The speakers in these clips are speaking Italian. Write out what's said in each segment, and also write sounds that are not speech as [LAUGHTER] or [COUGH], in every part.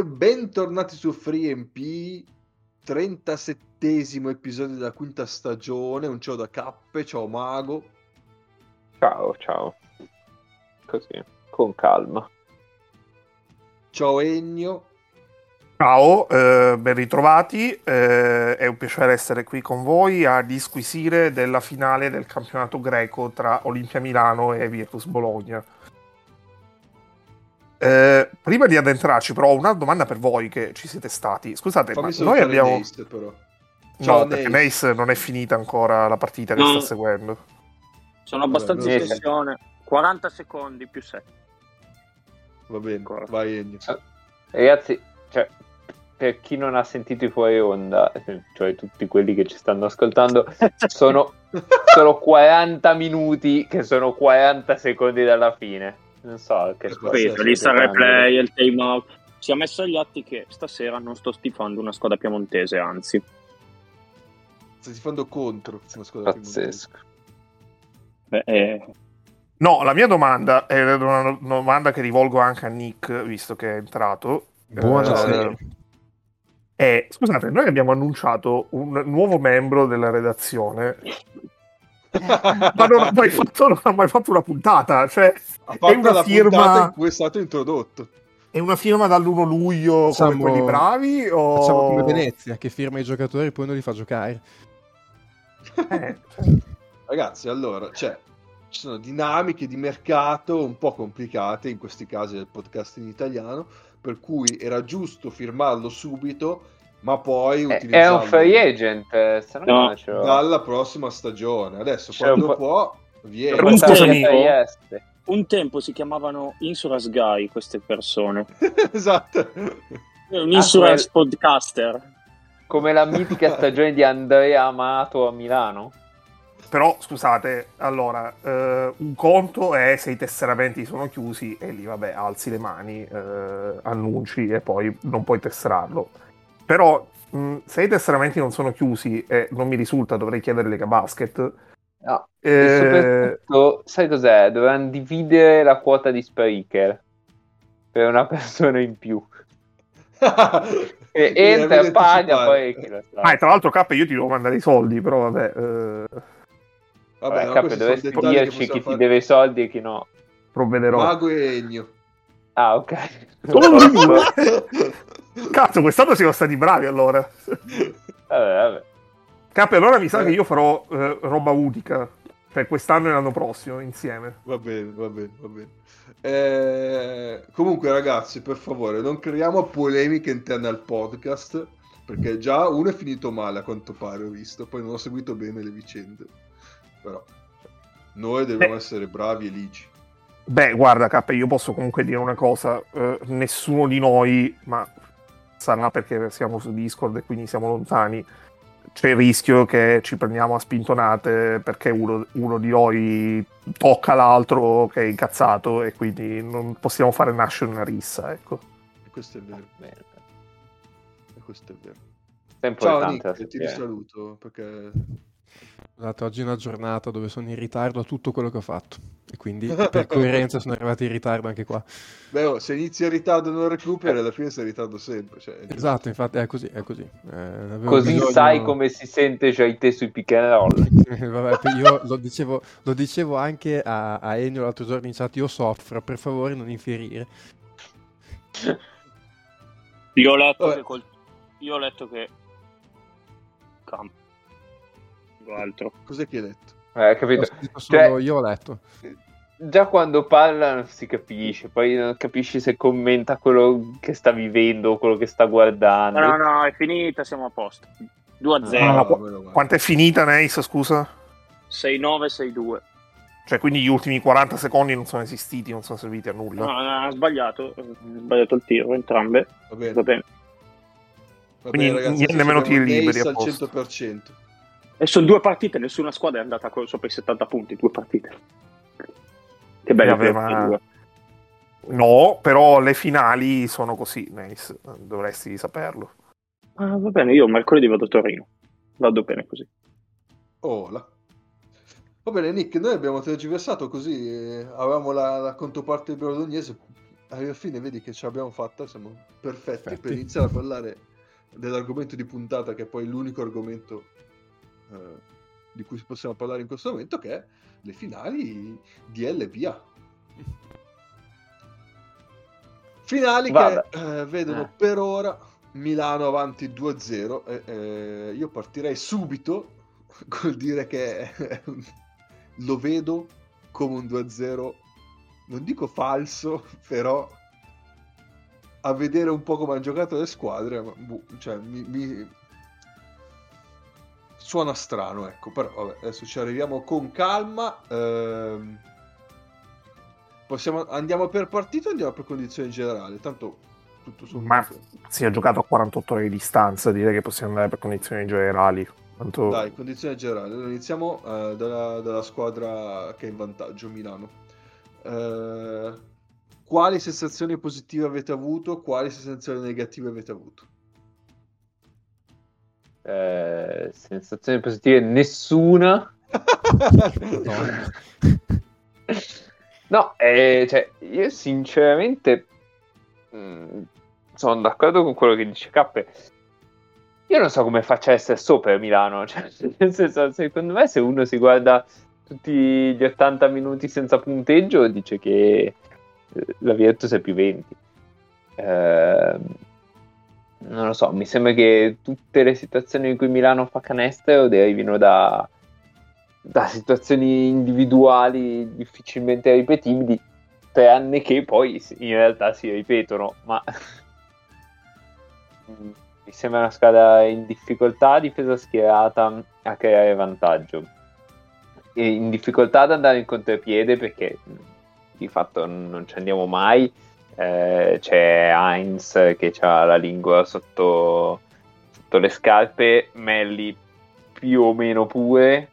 E bentornati su FreeMP, 37esimo episodio della quinta stagione. Un ciao da Cappe, ciao Mago. Ciao, ciao. Così, con calma. Ciao Ennio. Ciao, eh, ben ritrovati. Eh, è un piacere essere qui con voi a disquisire della finale del campionato greco tra Olimpia Milano e Virtus Bologna. Eh, prima di addentrarci, però, ho una domanda per voi che ci siete stati. Scusate, Fammi ma noi abbiamo. Neist, però. Ciao, no, perché Neist. Nace non è finita ancora la partita che No. sta seguendo. Sono abbastanza Vabbè, in tensione. 40 secondi più 7. Va bene, Ancora. vai Ennio. Ragazzi, cioè, per chi non ha sentito i fuori onda, [LAUGHS] cioè tutti quelli che ci stanno ascoltando, sono, [LAUGHS] sono 40 minuti che sono 40 secondi dalla fine. Non so che Capito, sì, lì sta il sì, replay, il time out. Si è messo agli atti che stasera non sto stifando una squadra piemontese, anzi. Stai tifando contro una squadra piemontese. Pazzesco. Beh, eh, No, la mia domanda è una domanda che rivolgo anche a Nick, visto che è entrato. Buonasera. Eh, è, scusate, noi abbiamo annunciato un nuovo membro della redazione, ma non ha mai fatto, non ha mai fatto una puntata. Cioè, A È parte una la firma- puntata in cui è stato introdotto. è una firma dall'1 luglio Facciamo- come quelli bravi? O... Facciamo come Venezia, che firma i giocatori e poi non li fa giocare. Eh, Ragazzi, allora, cioè, ci sono dinamiche di mercato un po' complicate, in questi casi del podcast in italiano, per cui era giusto firmarlo subito, ma poi È, un free agent, eh, se no, No, non ce dalla prossima stagione. Adesso, C'è quando po'- può, viene. Un tempo- un tempo si chiamavano Insurance Guy queste persone. [LAUGHS] esatto. Un insurance quel- podcaster. Come la mitica [LAUGHS] stagione di Andrea Amato a Milano. però scusate, allora, eh, un conto è se i tesseramenti sono chiusi e lì vabbè alzi le mani, eh, annunci e poi non puoi tesserarlo. Però mh, se i tesseramenti non sono chiusi e non mi risulta, dovrei chiedere Lega Basket. No, eh, E soprattutto, sai cos'è? Dovevano dividere la quota di Spreaker per una [LAUGHS] persona in più. E [LAUGHS] entra, paga, poi. Ah, e tra l'altro K io ti devo mandare i soldi, però vabbè, eh, Vabbè, Vabbè, sono dovresti dirci chi ti fare. deve i soldi e chi no. provvederò. Mago e Ennio. Ah, ok. [LAUGHS] Cazzo, quest'anno siamo stati bravi allora. vabbè, vabbè. Cap, allora mi sa Eh. che io farò eh, roba unica per quest'anno e l'anno prossimo insieme. Va bene, va bene, va bene. Eh, comunque, ragazzi, per favore, non creiamo polemiche interne al podcast. Perché già uno è finito male, a quanto pare, ho visto. Poi non ho seguito bene le vicende. Però noi dobbiamo Beh. essere bravi e ligi. Beh, guarda, K, io posso comunque dire una cosa: eh, nessuno di noi, ma sarà perché siamo su Discord e quindi siamo lontani. C'è il rischio che ci prendiamo a spintonate perché uno, uno di noi tocca l'altro che è incazzato e quindi non possiamo fare nascere una rissa, ecco. E questo è vero. E questo è vero. È Ciao Nick, ti sapere. risaluto perché Scusate, oggi è una giornata dove sono in ritardo a tutto quello che ho fatto. E quindi per coerenza sono arrivati in ritardo anche qua. Beh, oh, se inizi in ritardo e non recuperi, alla fine sei in ritardo sempre. Cioè. Esatto, infatti è così, è così. Eh, Così bisogno- sai come si sente già te sui pick and roll. [LAUGHS] Vabbè, io lo dicevo, lo dicevo anche a, a Ennio l'altro giorno in chat, io soffro, per favore non infierire. Io ho letto Vabbè. che col... Io ho letto che campo. Altro. Cos'è che hai detto? Eh, capito? Cioè- io ho letto. Già quando parla non si capisce, poi non capisci se commenta quello che sta vivendo o quello che sta guardando. No, no, no, è finita, siamo a posto. 2 a 0. Ah, qu- meno male. Quanto è finita Nace, scusa? 6-9, 6-2. Cioè, quindi gli ultimi 40 secondi non sono esistiti, non sono serviti a nulla. No, no, ha sbagliato. Ha sbagliato il tiro, entrambe. Va bene. Va bene. Va Quindi bene, ragazzi, niente, abbiamo tiri liberi, al posto. 100%. E sono due partite, nessuna squadra è andata sopra i 70 punti, due partite. Che bello. Vabbè, ma- No, però le finali sono così, Nace. Dovresti saperlo. Ah, va bene, io mercoledì vado a Torino. Vado bene così. Oh, là. Va bene, Nick, noi abbiamo tergiversato così, eh, avevamo la, la controparte bolognese, alla fine vedi che ce l'abbiamo fatta, siamo perfetti per Perfetti. iniziare a parlare dell'argomento di puntata, che è poi l'unico argomento eh, di cui possiamo parlare in questo momento, che è le finali di L via. [LAUGHS] Finali Vada. che eh, vedono Eh. per ora Milano avanti 2-0. e, eh, io partirei subito [LAUGHS] col dire che [LAUGHS] lo vedo come un 2-0, non dico falso, però a vedere un po' come hanno giocato le squadre, ma, boh, cioè, mi, mi- suona strano, ecco, però vabbè, adesso ci arriviamo con calma. ehm, possiamo, andiamo per partita o andiamo per condizioni generali? Tanto tutto Ma sommato. si è giocato a 48 ore di distanza, direi che possiamo andare per condizioni generali. Tanto... Dai, condizioni generali. Allora, iniziamo eh, dalla, dalla squadra che è in vantaggio, Milano. Eh, quali sensazioni positive avete avuto? Quali sensazioni negative avete avuto? Eh, sensazioni positive nessuna. No, eh, cioè, io sinceramente mh, sono d'accordo con quello che dice Cappe. Io non so come faccia a essere sopra Milano. [LAUGHS] Cioè, nel senso, secondo me, se uno si guarda tutti gli 80 minuti senza punteggio, dice che eh, la Virtus è più 20. Ehm, non lo so, mi sembra che tutte le situazioni in cui Milano fa canestro derivino da, da situazioni individuali difficilmente ripetibili, tranne che poi in realtà si ripetono, ma [LAUGHS] Mm, mi sembra una squadra in difficoltà, difesa schierata a creare vantaggio e in difficoltà ad andare in contropiede perché mh, di fatto non ci andiamo mai. Eh, c'è Heinz che ha la lingua sotto, sotto le scarpe, Melli più o meno pure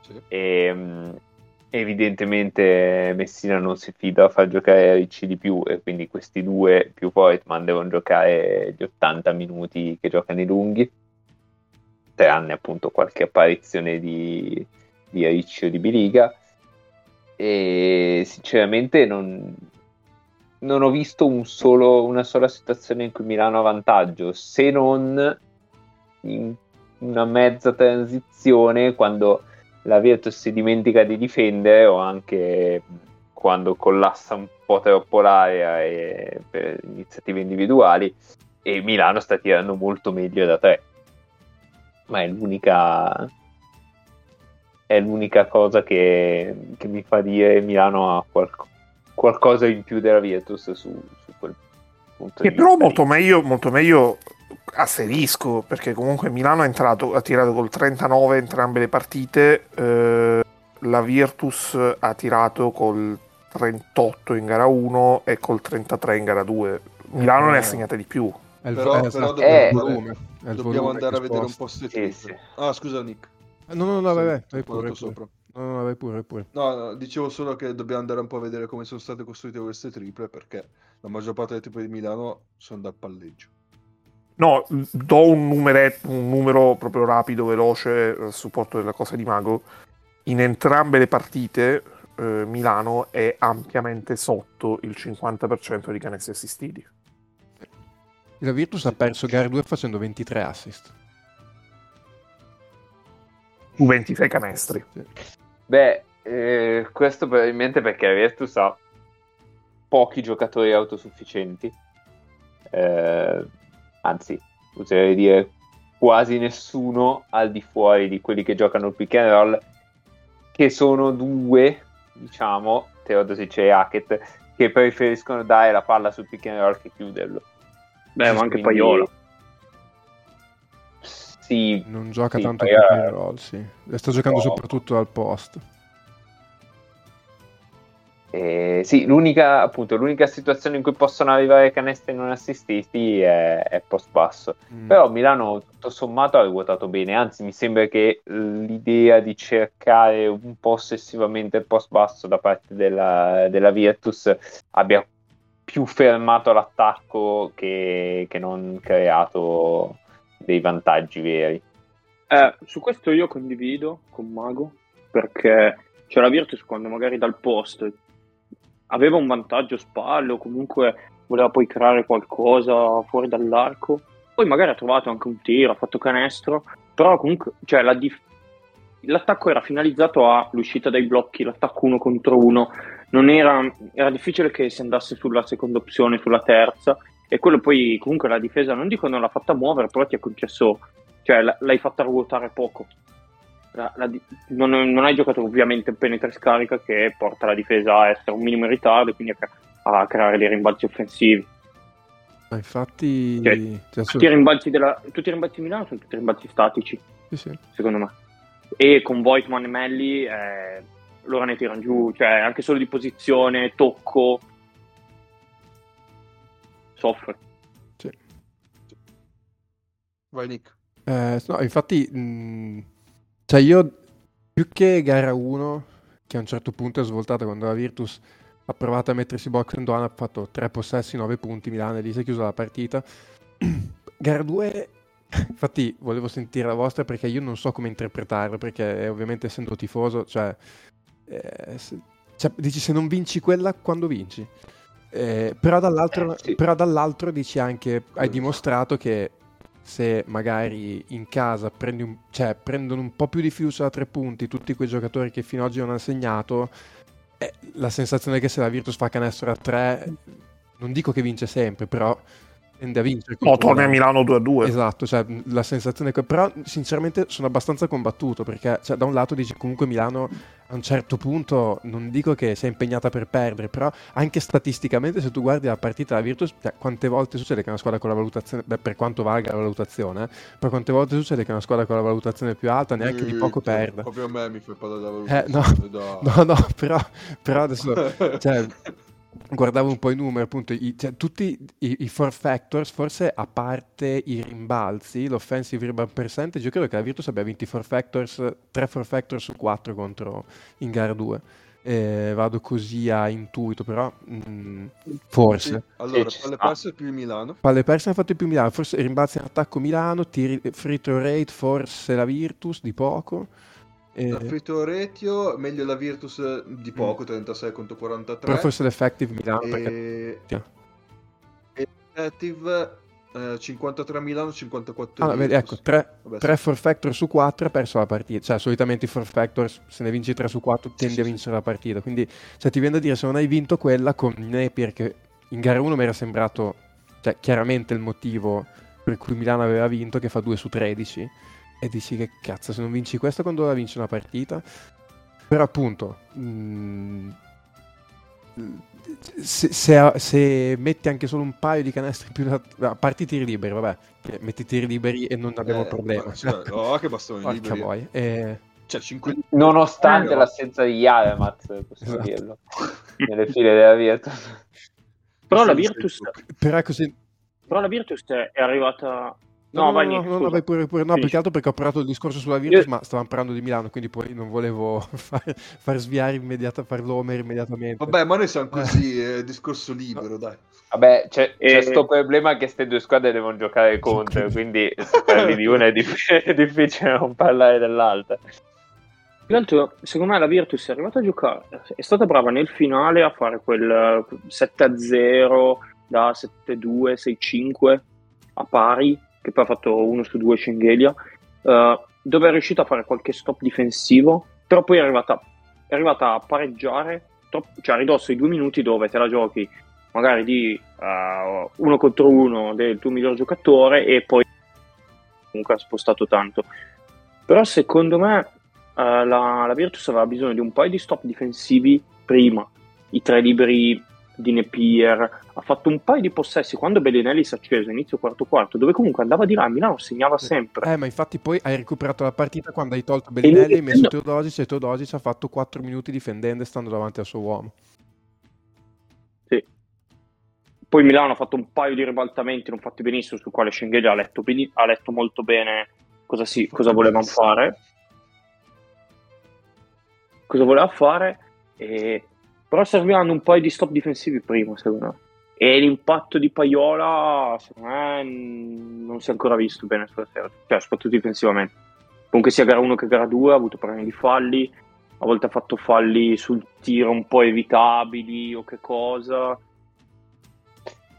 Sì. e mh, evidentemente Messina non si fida a far giocare Ricci di più e quindi questi due più Voigtman devono giocare gli 80 minuti che giocano i lunghi tranne appunto qualche apparizione di, di Ricci o di Biliga e sinceramente non, non ho visto un solo- una sola situazione in cui Milano ha vantaggio se non in una mezza transizione quando la Virtus si dimentica di difendere o anche quando collassa un po' troppo l'area e- per iniziative individuali e Milano sta tirando molto meglio da tre. Ma è l'unica è l'unica cosa che, che mi fa dire Milano ha qualco- qualcosa in più della Virtus su, su quel punto Che di però molto meglio, molto meglio asterisco, perché comunque Milano è entrato, ha tirato col 39 entrambe le partite, eh, la Virtus ha tirato col 38 in gara 1 e col 33 in gara 2. Milano ne ha segnate di più. È il, Però- eh, però dobbiamo è volume. È il Dobbiamo andare a vedere un po' ste Sì, sì. Ah, scusa Nick. No, no, no, vai, vai, pure, pure. sopra. No, no, vai pure, vai pure. No, no, dicevo solo che dobbiamo andare un po' a vedere come sono state costruite queste triple perché la maggior parte delle triple di Milano sono dal palleggio. No, do un, numere- un numero proprio rapido, veloce, a supporto della cosa di Mago. In entrambe le partite eh, Milano è ampiamente sotto il 50% di canestri assistiti. La Virtus ha perso gara 2 facendo 23 assist. Su 26 canestri. Sì. Beh, eh, questo probabilmente perché la Virtus ha pochi giocatori autosufficienti, Eh, anzi, oserei dire quasi nessuno al di fuori di quelli che giocano il pick and roll, che sono due, diciamo, Teodosic e Hackett, che preferiscono dare la palla sul pick and roll che chiuderlo. Beh, ma anche Quindi- Paiola. Sì, Non gioca Sì, tanto poi, pick and roll, sì. Sta giocando no. soprattutto al post. Eh, sì, l'unica, appunto, l'unica situazione in cui possono arrivare canestri non assistiti è, è post basso. Mm. Però Milano tutto sommato ha ruotato bene, anzi mi sembra che l'idea di cercare un po' ossessivamente il post basso da parte della, della Virtus abbia più fermato l'attacco che, che non creato dei vantaggi veri. Eh, su questo io condivido con Mago perché c'è la Virtus quando magari dal post aveva un vantaggio spalle o comunque voleva poi creare qualcosa fuori dall'arco. Poi magari ha trovato anche un tiro, ha fatto canestro, però comunque cioè, la dif- l'attacco era finalizzato all'uscita dai blocchi, l'attacco uno contro uno, era, era difficile che si andasse sulla seconda opzione, sulla terza, e quello poi comunque la difesa non dico non l'ha fatta muovere, però ti ha concesso, cioè l'hai fatta ruotare poco. La, la, non, non, hai giocato ovviamente in penetra scarica che porta la difesa a essere un minimo in ritardo e quindi a, a creare dei rimbalzi offensivi. Ma infatti, cioè, tutti, i rimbalzi della, tutti i rimbalzi di Milano sono tutti rimbalzi statici, sì, sì. secondo me. E con Voigtman e Melli eh, loro ne tirano giù, cioè anche solo di posizione, tocco, soffre. Sì. Vai Nick. Eh, no, infatti, mh, cioè io più che gara 1, che a un certo punto è svoltata quando la Virtus ha provato a mettersi box and one, ha fatto 3 possessi, 9 punti, Milano e lì si è chiusa la partita. [CLEARS THROAT] gara 2 Infatti volevo sentire la vostra perché io non so come interpretarlo, perché ovviamente essendo tifoso, cioè, eh, se, cioè dici se non vinci quella, quando vinci? Eh, però, dall'altro, eh, sì. però, dall'altro, dici anche, hai dimostrato che se magari in casa prendi un, cioè, prendono un po' più di fiducia da tre punti tutti quei giocatori che fino ad oggi non hanno segnato, eh, la sensazione è che se la Virtus fa canestro a tre, non dico che vince sempre, però tende a vincere. No, torni a Milano 2-2. Esatto, cioè, la sensazione che... Però sinceramente sono abbastanza combattuto perché cioè, da un lato dici comunque Milano a un certo punto non dico che sia impegnata per perdere, però anche statisticamente se tu guardi la partita della Virtus, cioè, quante volte succede che una squadra con la valutazione, beh, per quanto valga la valutazione, eh, però quante volte succede che una squadra con la valutazione più alta neanche di poco perde. Proprio a me mi fai parlare della valutazione. Eh, no, [LAUGHS] no, no, però, però adesso... cioè, [LAUGHS] guardavo un po' i numeri, appunto, i, cioè, tutti i, i four factors, forse a parte i rimbalzi, l'offensive rebound percentage, io credo che la Virtus abbia vinto i four factors, 3 four factors su 4 contro in gara 2. Eh, vado così a intuito, però mh, mm, forse. Sì. Allora, palle perse più Milano. Palle perse hanno fatto più Milano, forse rimbalzi in attacco Milano, tiri, free throw rate forse la Virtus di poco. Eh... Affitto Retio, meglio la Virtus di poco, mm. 36 contro 43. Però forse l'effective Milano e... perché... E effective eh, 53 Milano, 54 ah, vedi, ecco, 3, Vabbè, 3 sì. for factor su 4 ha perso la partita. Cioè, solitamente i for factor, se ne vinci 3 su 4, tendi sì, a vincere sì. la partita. Quindi, cioè, ti viene da dire, se non hai vinto quella con Napier, che in gara 1 mi era sembrato, cioè, chiaramente il motivo per cui Milano aveva vinto, che fa 2 su 13 e dici che cazzo, se non vinci questo quando la vinci una partita? Però appunto, mh, mm, se, se, se, metti anche solo un paio di canestri più da, a parte i tiri liberi, vabbè, metti i tiri liberi e non abbiamo eh, problema. Cioè, oh, [LAUGHS] che bastone liberi. Poi. Eh... Cioè, 5... Nonostante eh, l'assenza di Yavemaz, possiamo esatto. dirlo, nelle file della Virtus. Però la Virtus... Però, così... Però la Virtus è arrivata No, no, vai, no, no, no, vai pure, pure. no più che altro perché ho parlato il discorso sulla Virtus, Io... ma stavamo parlando di Milano, quindi poi non volevo [LAUGHS] far, far sviare immediatamente, far l'omer immediatamente. Vabbè, ma noi siamo così, eh, discorso libero, dai. Vabbè, c'è questo e... problema che queste due squadre devono giocare contro, quindi se parli di una è, [LAUGHS] diff- è difficile non parlare dell'altra. Più altro, secondo me la Virtus è arrivata a giocare, è stata brava nel finale a fare quel 7-0 da 7-2, 6-5 a pari che poi ha fatto uno su due Schengelia, uh, dove è riuscito a fare qualche stop difensivo, però poi è arrivata, è arrivata a pareggiare, troppo, cioè a ridosso di due minuti dove te la giochi magari di uh, uno contro uno del tuo miglior giocatore e poi comunque ha spostato tanto. Però secondo me uh, la, la Virtus aveva bisogno di un paio di stop difensivi prima, i tre liberi di Nepier, ha fatto un paio di possessi quando Bellinelli si è acceso inizio quarto quarto, dove comunque andava di là, Milano segnava sempre. Eh, ma infatti poi hai recuperato la partita quando hai tolto Bellinelli, hai messo Teodosic e Teodosic ha fatto 4 minuti difendendo e stando davanti al suo uomo. Sì. Poi Milano ha fatto un paio di ribaltamenti non fatti benissimo, sul quale Schengelia ha letto, ha letto molto bene cosa, si, cosa volevano fare. Cosa voleva fare e però serviranno un paio di stop difensivi prima, secondo me. E l'impatto di Paiola, secondo me, non si è ancora visto bene sulla cioè soprattutto difensivamente. Comunque sia gara 1 che gara 2 ha avuto problemi di falli, a volte ha fatto falli sul tiro un po' evitabili o che cosa.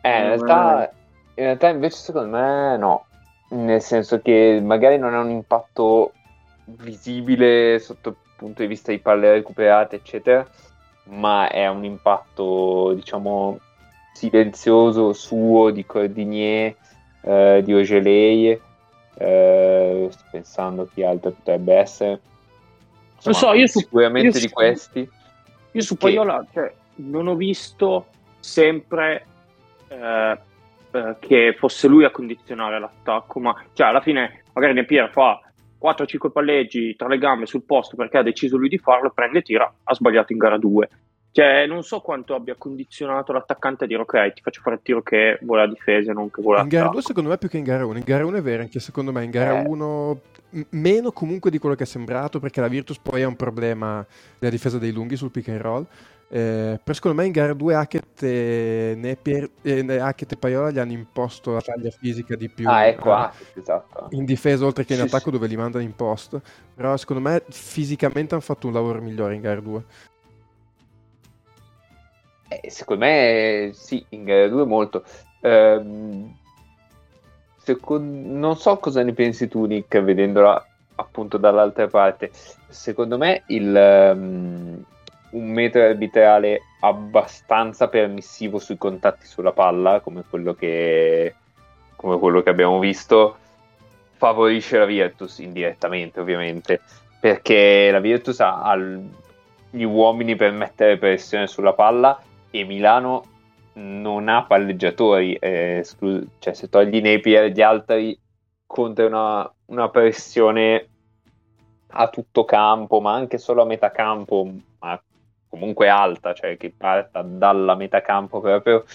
Eh, in realtà, in realtà invece secondo me no, nel senso che magari non ha un impatto visibile sotto il punto di vista di palle recuperate, eccetera, ma è un impatto, diciamo, silenzioso suo di Cordinier, eh, di Ogelei, eh, sto pensando chi altro potrebbe essere. Non so, io su- sicuramente io di su- questi. Io su Che- Paiola cioè, non ho visto sempre eh, eh, che fosse lui a condizionare l'attacco, ma cioè, alla fine magari Napier fa 4-5 palleggi tra le gambe sul posto perché ha deciso lui di farlo, prende e tira, ha sbagliato in gara 2. Cioè, non so quanto abbia condizionato l'attaccante a dire ok, ti faccio fare il tiro che vuole la difesa e non che vuole In gara 2 l'attacco. secondo me più che in gara 1. In gara 1 è vero, anche secondo me in gara Eh. 1 m- meno comunque di quello che è sembrato perché la Virtus poi ha un problema della difesa dei lunghi sul pick and roll. Eh, però secondo me in gara 2 Hackett e, Napier, eh, Hackett e Paiola gli hanno imposto la taglia fisica di più Ah, ecco, eh, esatto. in difesa oltre che in Sì, attacco sì. dove li mandano in post. Però secondo me fisicamente hanno fatto un lavoro migliore in gara 2. Eh, secondo me sì, in gara 2 molto. Ehm, secon- non so cosa ne pensi tu, Nick, vedendola appunto dall'altra parte. Secondo me il, ehm, un metro arbitrale abbastanza permissivo sui contatti sulla palla, come quello che, come quello che abbiamo visto, favorisce la Virtus indirettamente, ovviamente, perché la Virtus ha, ha gli uomini per mettere pressione sulla palla e Milano non ha palleggiatori, eh, esclu- cioè se togli Napier e gli altri contro una, una pressione a tutto campo, ma anche solo a metà campo, comunque alta, cioè che parta dalla metà campo proprio,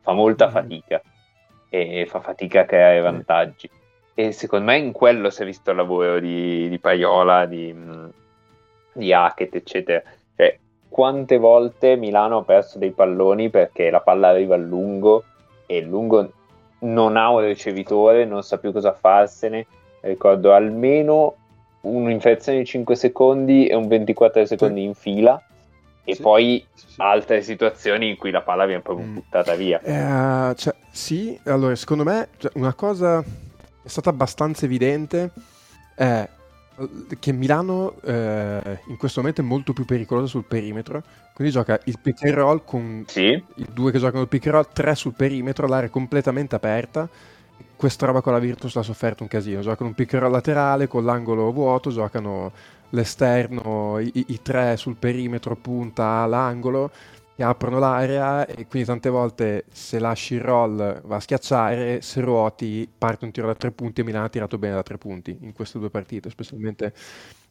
fa molta Mhm. fatica e fa fatica a creare vantaggi. E secondo me in quello si è visto il lavoro di, di Paiola, di, di Hackett, eccetera. Cioè, quante volte Milano ha perso dei palloni perché la palla arriva a lungo e il lungo non ha un ricevitore, non sa più cosa farsene. Ricordo almeno un'infezione di 5 secondi e un 24 secondi in fila e Sì. poi Sì, sì. altre situazioni in cui la palla viene proprio Mm. buttata via. Eh, cioè, sì, allora secondo me cioè, una cosa è stata abbastanza evidente è che Milano eh, in questo momento è molto più pericolosa sul perimetro, quindi gioca il pick and roll con i due che giocano il pick and roll, tre sul perimetro, l'area completamente aperta. Questa roba con la Virtus l'ha sofferto un casino. Giocano un pick and roll laterale con l'angolo vuoto, giocano l'esterno, i, i- tre sul perimetro, punta l'angolo, che aprono l'area e quindi tante volte se lasci il roll va a schiacciare, se ruoti parte un tiro da tre punti e Milano ha tirato bene da tre punti in queste due partite, specialmente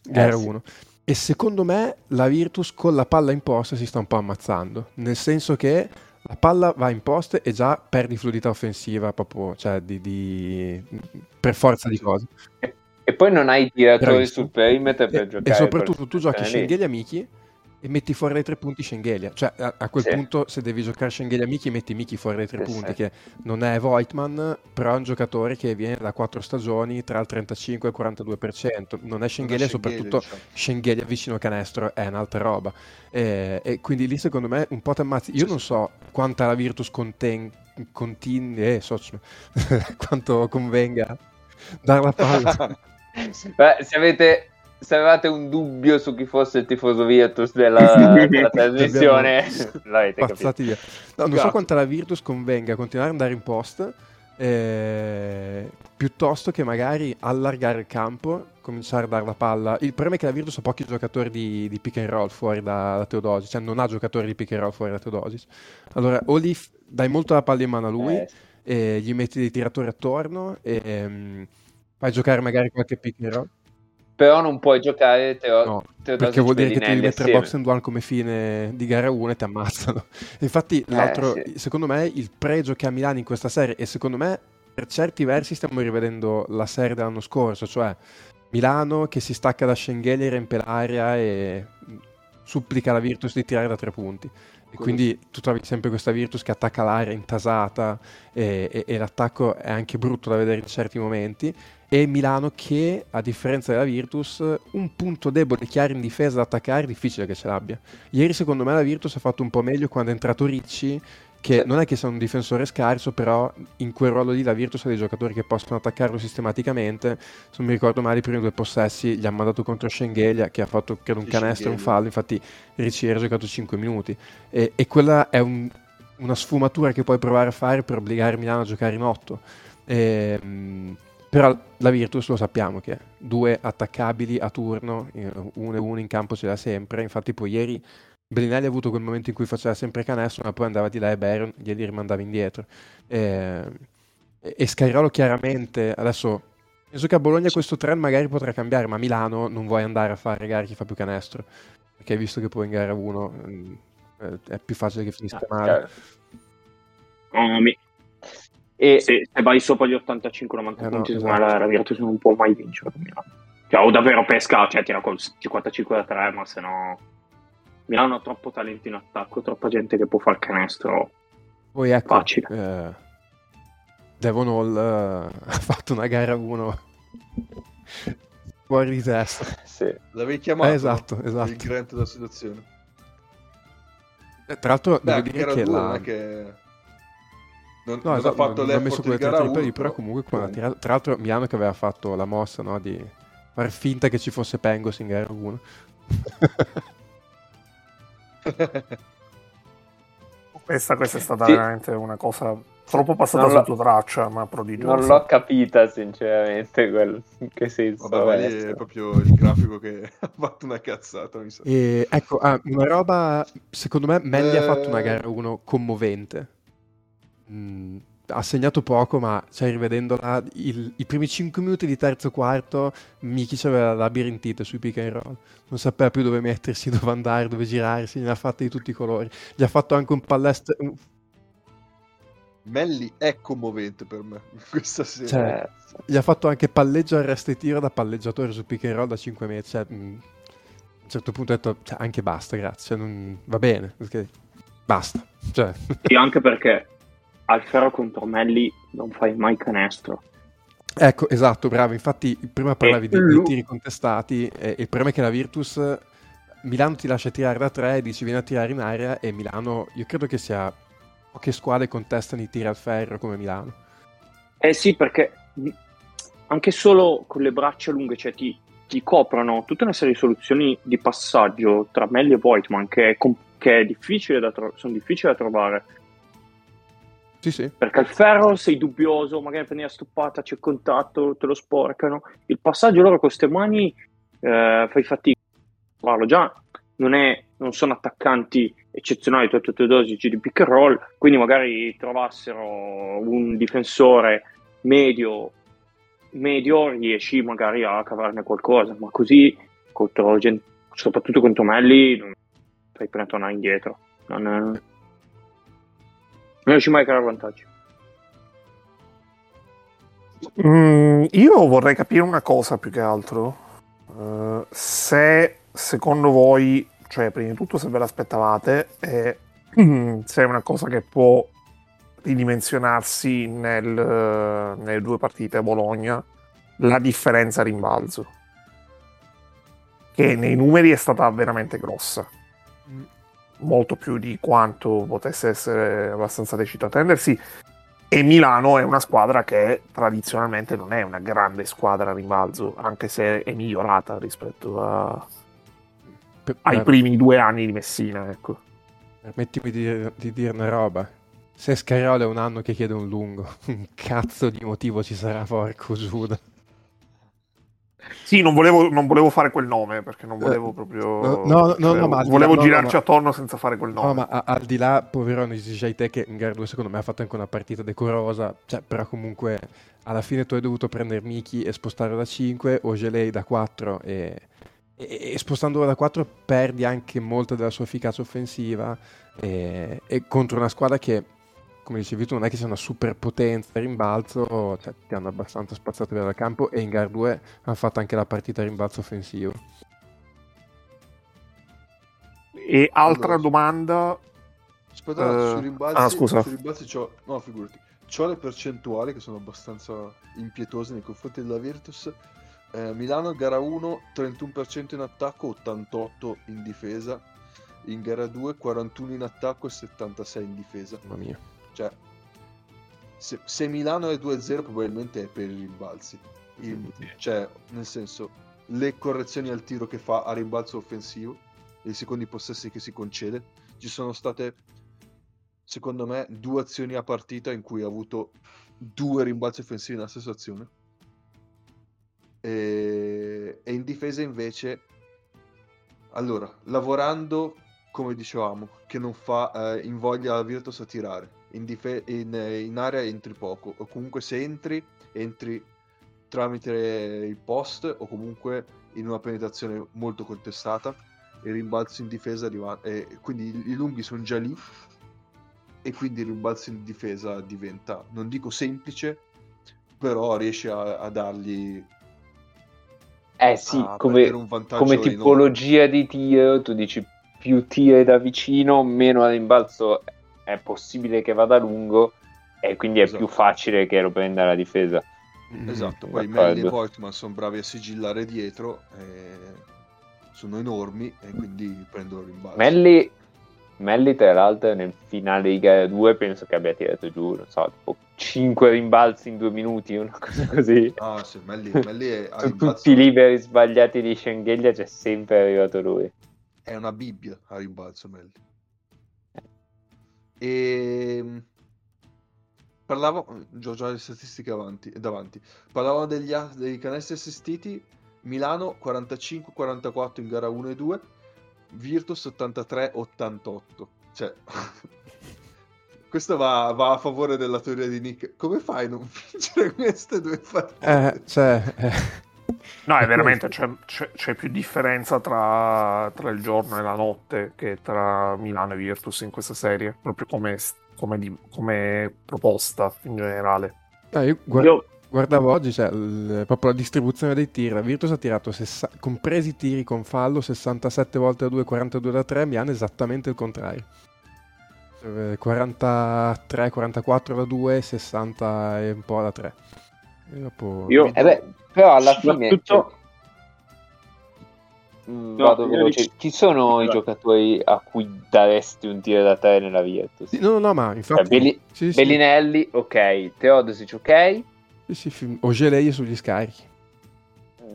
gara sì. 1. E secondo me la Virtus con la palla in posta si sta un po' ammazzando, nel senso che la palla va in poste e già perdi fluidità offensiva proprio, cioè di, di- per forza di cose. E poi non hai tiratori Bravissimo. sul perimetro per E, giocare. e soprattutto tu giochi Schengelia Miki e metti fuori dai tre punti Schengelia. Cioè a, a quel Sì. punto se devi giocare Schengelia Miki metti Miki fuori dai tre Sì, punti sì. che non è Voigtman, però è un giocatore che viene da quattro stagioni tra il 35 e il 42%. Non è Schengelia, soprattutto diciamo. Schengelia vicino al canestro è un'altra roba. Eh, e quindi lì secondo me un po' ti ammazzi. Io non so quanta la Virtus conten- continui, eh, so- [LAUGHS] quanto convenga dare la palla. [LAUGHS] Beh, se avete se avevate un dubbio su chi fosse il tifoso Virtus della, [LAUGHS] della trasmissione, [LAUGHS] l'avete capito. Via. No, non so quanto la Virtus convenga continuare ad andare in post eh, piuttosto che magari allargare il campo, cominciare a dare la palla. Il problema è che la Virtus ha pochi giocatori di, di pick and roll fuori da, da Teodosis, cioè non ha giocatori di pick and roll fuori da Teodosis. Allora, o lì f- dai molto la palla in mano a lui, Eh, e gli metti dei tiratori attorno e ehm, fai giocare magari qualche pick and roll. però non puoi giocare Teo- No, Teodosic perché vuol dire che tu devi mettere box and one come fine di gara 1 e ti ammazzano. [LAUGHS] Infatti, l'altro, sì. secondo me, il pregio che ha Milano in questa serie, e secondo me, per certi versi stiamo rivedendo la serie dell'anno scorso, cioè Milano che si stacca da Schengelia, riempie l'area e supplica la Virtus di tirare da tre punti. E quindi tu trovi sempre questa Virtus che attacca l'area intasata e, e, e l'attacco è anche brutto da vedere in certi momenti. E Milano che, a differenza della Virtus, un punto debole chiaro in difesa da attaccare è difficile che ce l'abbia. Ieri secondo me la Virtus ha fatto un po' meglio quando è entrato Ricci che non è che sia un difensore scarso, però in quel ruolo lì la Virtus ha dei giocatori che possono attaccarlo sistematicamente. Se non mi ricordo male, i primi due possessi li ha mandato contro Schengelia, che ha fatto credo un canestro e un fallo. Infatti, Ricci ha giocato 5 minuti. E, e quella è un, una sfumatura che puoi provare a fare per obbligare Milano a giocare in 8. E, ehm, però la Virtus lo sappiamo che due attaccabili a turno, uno e uno in campo ce l'ha sempre. Infatti, poi ieri Bellinelli ha avuto quel momento in cui faceva sempre canestro, ma poi andava di là e Baron glieli rimandava indietro. E, e Scairolo chiaramente, adesso penso che a Bologna questo trend magari potrà cambiare, ma a Milano non vuoi andare a fare gare chi fa più canestro, perché hai visto che poi in gara 1 mm, è più facile che finisca ah, male. Oh, mi... E se, se, vai sopra gli 85-90 eh punti, no, esatto. la, la Virtus non può mai vincere. Cioè, o davvero pesca, cioè tira col 55 da 3, ma se no Milano ha troppo talento in attacco, troppa gente che può fare canestro Poi ecco, facile. Eh, Devon Hall eh, ha fatto una gara 1 fuori di testa. Sì. L'avevi chiamato eh, esatto, esatto. il grande della situazione. Eh, tra l'altro Beh, devo dire che, la... che... non, no, non esatto, ha fatto non, l'effort non messo di gara 1 però comunque quando tirato, tra l'altro Milano che aveva fatto la mossa no, di far finta che ci fosse Pengos in gara 1 [LAUGHS] questa, questa, è stata sì. veramente una cosa troppo passata sotto traccia, ma prodigiosa. Non l'ho capita, sinceramente, quel... che senso. Vabbè, lì è proprio il grafico che [LAUGHS] ha fatto una cazzata, mi sa. E, ecco, ah, una roba, secondo me, Melli eh... ha fatto una gara 1 commovente. Mm, ha segnato poco, ma cioè, rivedendola, il, i primi 5 minuti di terzo quarto, Miki aveva la labirintite sui pick and roll. Non sapeva più dove mettersi, [LAUGHS] dove andare, dove girarsi, ne ha fatte di tutti i colori. Gli ha fatto anche un palestra... Melli è commovente per me [LAUGHS] questa sera. Cioè, gli ha fatto anche palleggio, arresto e tiro da palleggiatore su pick and roll da 5 metri. Cioè, mh, a un certo punto ho detto, cioè, anche basta, grazie, non... va bene, perché basta. Cioè. Sì, anche perché al ferro contro Melli non fai mai canestro. Ecco, esatto, bravo. Infatti, prima parlavi di, di, tiri contestati. E il problema è che la Virtus Milano ti lascia tirare da tre, dici vieni a tirare in area. E Milano, io credo che sia poche squadre contestano i tiri al ferro come Milano. Eh sì, perché anche solo con le braccia lunghe, cioè ti, ti coprono tutta una serie di soluzioni di passaggio tra Melli e Voigtman che è, che è difficile da tro- sono difficili da trovare sì, sì. Perché al ferro sei dubbioso, magari prendi la stoppata, c'è contatto, te lo sporcano. Il passaggio loro con queste mani eh, fai fatica. Guarda, già non, è, non sono attaccanti eccezionali tutti e dosici di pick and roll, quindi magari trovassero un difensore medio, medio riesci magari a cavarne qualcosa, ma così contro, soprattutto contro Melli fai prima tornare indietro. Non è non riesci mai a creare vantaggi. Mm, io vorrei capire una cosa più che altro. Uh, se secondo voi, cioè prima di tutto se ve l'aspettavate, e [CLEARS THROAT] se è una cosa che può ridimensionarsi nel, nelle due partite a Bologna, la differenza rimbalzo. Che nei numeri è stata veramente grossa. Molto più di quanto potesse essere abbastanza lecito attendersi. E Milano è una squadra che tradizionalmente non è una grande squadra a rimbalzo, anche se è migliorata rispetto a... ai primi due anni di Messina. Ecco. Permettimi di, di dire una roba. Se Scariola è un anno che chiede un lungo, [LAUGHS] un cazzo di motivo ci sarà, porco Giuda. Sì, non volevo, non volevo, fare quel nome perché non volevo eh, proprio. No, no, no, no ma volevo girarci no, attorno senza fare quel nome. No, ma a, al di là, poverone di te, che in gara 2 secondo me ha fatto anche una partita decorosa. Cioè, però comunque alla fine tu hai dovuto prendere Miki e spostare da 5, o Gelei da 4 e, e, e spostandolo da 4 perdi anche molta della sua efficacia offensiva. E, e contro una squadra che come dicevi tu, non è che sia una superpotenza rimbalzo, cioè, ti hanno abbastanza spazzato via dal campo e in gara 2 hanno fatto anche la partita rimbalzo offensivo. E altra domanda, Aspetta, Eh, sui rimbalzi, ah, scusa. sui rimbalzi c'ho, no, figurati, c'ho le percentuali che sono abbastanza impietose nei confronti della Virtus. Eh, Milano, gara 1, 31% in attacco, 88 in difesa. In gara 2, 41 in attacco e 76 in difesa. Mamma mia. Cioè, se, se Milano è 2-0 probabilmente è per i rimbalzi. Il- cioè, nel senso, le correzioni al tiro che fa a rimbalzo offensivo, i secondi possessi che si concede, ci sono state, secondo me, due azioni a partita in cui ha avuto due rimbalzi offensivi nella stessa azione. E, e in difesa invece, allora, lavorando come dicevamo, che non fa eh, invoglia la Virtus a tirare. In, dife- in, eh, in area entri poco, o comunque se entri, entri tramite il post o comunque in una penetrazione molto contestata. Il rimbalzo in difesa arriva, e quindi i, lunghi sono già lì e quindi il rimbalzo in difesa diventa, non dico semplice, però riesce a, a dargli Eh sì, come, come enorme. tipologia di tiro, tu dici più tiri da vicino, meno rimbalzo è possibile che vada lungo e quindi è Esatto. più facile che lo prenda la difesa. Esatto, poi. Melli e Voigtman sono bravi a sigillare dietro, e sono enormi e quindi prendono il rimbalzo. Melli, Melli, tra l'altro, nel finale di gara 2 penso che abbia tirato giù, non so, tipo 5 rimbalzi in due minuti, una cosa così. Ah sì, Melli, [LAUGHS] Melli è, a Su rimbalzo tutti i liberi sbagliati di Schengelia c'è sempre arrivato lui. è una Bibbia a rimbalzo Melli. E parlavo, ho già le statistiche avanti, davanti. Parlavamo degli, dei canestri assistiti, Milano 45-44 in gara 1 e 2, Virtus 83-88. Cioè, [LAUGHS] questo va, va a favore della teoria di Nick. Come fai a non [LAUGHS] vincere queste due partite? Eh, cioè, eh, No, è veramente, c'è, c'è- c'è più differenza tra, tra il giorno e la notte che tra Milano e Virtus in questa serie, proprio come, come di- come proposta in generale. eh, io guard- Io, guardavo oggi, cioè, il- proprio la distribuzione dei tiri. La Virtus ha tirato, sessa- compresi i tiri con fallo, 67 volte da 2, 42 da 3. Milano esattamente il contrario. Eh, 43, 44 da 2, 60 e un po' da 3. E dopo... io Eh beh, però alla fine... soprattutto Mm, No, vado veloce. Chi sono i giocatori a cui daresti un tiro da tre nella Virtus? Sì, no, no, ma Cioè, infatti... Belli- sì, sì, Bellinelli, ok. Teodosic, ok. sì, sì, Ogelei sugli scarichi.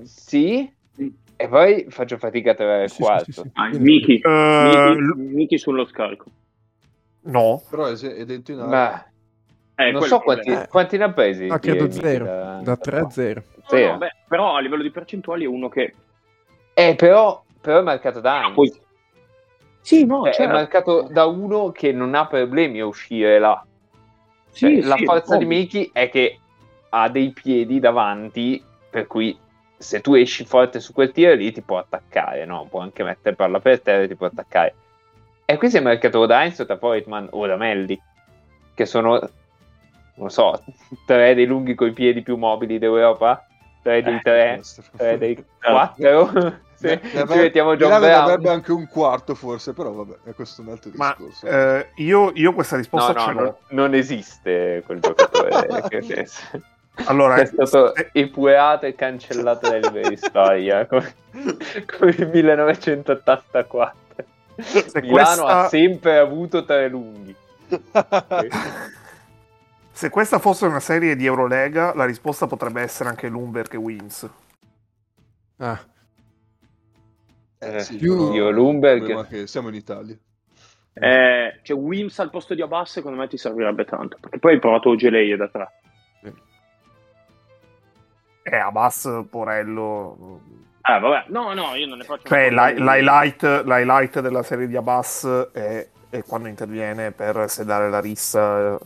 Sì. E poi faccio fatica a trovare il Sì, quarto. sì, sì. ah, Miki, Eh, Miki, sullo scarico. no, Però è, è dentro in area. Eh, non so quanti. Eh. quanti ne ha presi. Ah, di- credo di- zero. da- Da 3 a 0. No, Zero. no, beh, però a livello di percentuali è uno che Eh, però, però è marcato da anni. poi sì, no, Cioè, certo. È marcato da uno che non ha problemi a uscire là. Cioè, Sì, la sì, forza di. Miki è che ha dei piedi davanti, per cui se tu esci forte su quel tiro lì ti può attaccare, no? Può anche mettere palla per terra e ti può attaccare. E qui si è marcato o da Heinz o da Voigtman o da Melli, che sono, non so, tre dei lunghi coi piedi più mobili d'Europa, tre dei Eh, tre, tre dei Ah. [LAUGHS] quattro. Se Ne- ne ci mettiamo John Brown. avrebbe anche un quarto forse, però vabbè, è questo un altro ma discorso. eh, io, io questa No, risposta no, ce l'ho. non, non esiste quel giocatore [LAUGHS] che pensa. Allora, è stato eh, epurato e cancellato dai libri di storia come, come il 1984 se Milano questa- ha sempre avuto tre lunghi [LAUGHS] se questa fosse una serie di Eurolega, la risposta potrebbe essere anche Lumberg e Wins. Ah, Eh, sì, Più- però Io Lumberg- è che siamo in Italia. Eh, cioè Wims al posto di Abbas secondo me ti servirebbe tanto perché poi hai provato Ogelei da tre. E Abbas, Porello... eh vabbè. No no io non ne faccio Cioè, l'highlight, l'highlight della serie di Abbas è, è quando interviene per sedare la rissa eh,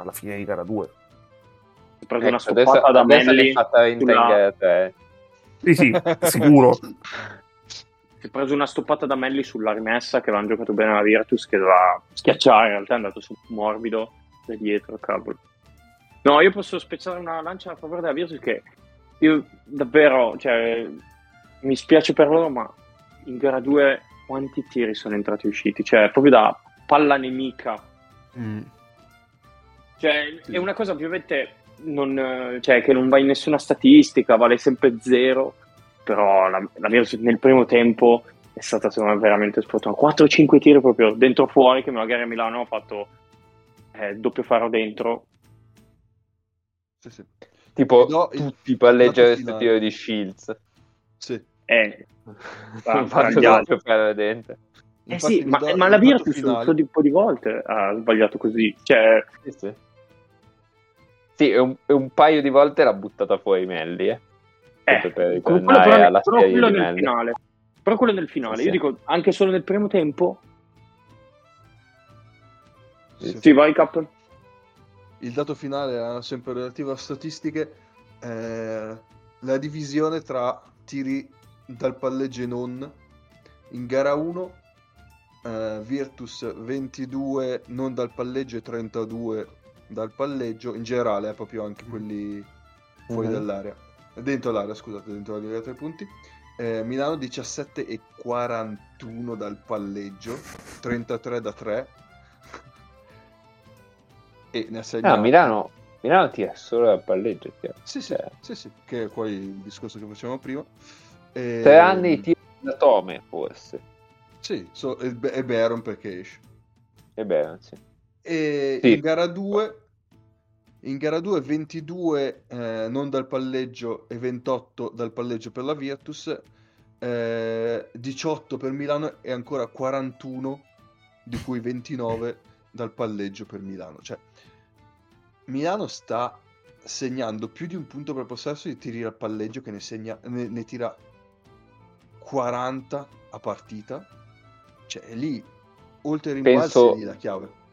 alla fine di gara 2. ho preso Ecco, una adesso, stoppata da Melli l'hai fatta in sulla- tre. Sì, sì, [LAUGHS] sicuro. si è preso una stoppata da Melli sulla rimessa che avevano giocato bene la Virtus che doveva schiacciare in realtà è andato su morbido da dietro cavolo no io posso spezzare una lancia a favore della Virtus che io davvero cioè mi spiace per loro ma in gara 2 quanti tiri sono entrati e usciti cioè proprio da palla nemica. Mm. Cioè, Sì. è una cosa ovviamente non, cioè, che non va in nessuna statistica, vale sempre zero, però la, la Virtus nel primo tempo è stata secondo me veramente sfortunata. 4-5 tiri proprio dentro fuori che magari a Milano ha fatto eh, doppio faro dentro. Sì, sì. Tipo No, tutti il a dato questo tiro di Shields. Sì. Eh, [LAUGHS] tra fatto doppio per dentro. eh Infatti sì, ma, da- ma la Virtus un po' di, po' di volte ha sbagliato così. Cioè, Sì, sì. Sì, e un, un paio di volte l'ha buttata fuori Melli, eh. eh, per quello però, alla però quello nel Melli. finale. Però quello nel finale, Sì, io sì. dico anche solo nel primo tempo. Sì. Sì, vai Cap. Il dato finale era sempre relativo a statistiche. eh, la divisione tra tiri dal palleggio e non. In gara 1, eh, Virtus 22 non dal palleggio e 32 dal palleggio. In generale, eh, proprio anche quelli fuori Mhm. dall'area. Dentro l'area, scusate, dentro la linea dei tre punti. Eh, Milano 17 e 41 dal palleggio, 33 da 3. e ne ha Ah, segnato. Milano, Milano tira solo dal palleggio. tira. Sì, sì, Cioè, sì, sì, che è poi il discorso che facevamo prima. E... Tre anni di tiro da Tome, forse. Sì, so- e, e Baron perché esce. Ebbene, sì. E Sì. in gara 2 in gara 2 22 eh, non dal palleggio e 28 dal palleggio per la Virtus, eh, 18 per Milano e ancora 41 di cui 29 dal palleggio per Milano. Cioè Milano sta segnando più di un punto per possesso di tiri al palleggio che ne, segna, ne, ne tira 40 a partita. Cioè lì oltre ai rimbalzi Penso- lì la chiave.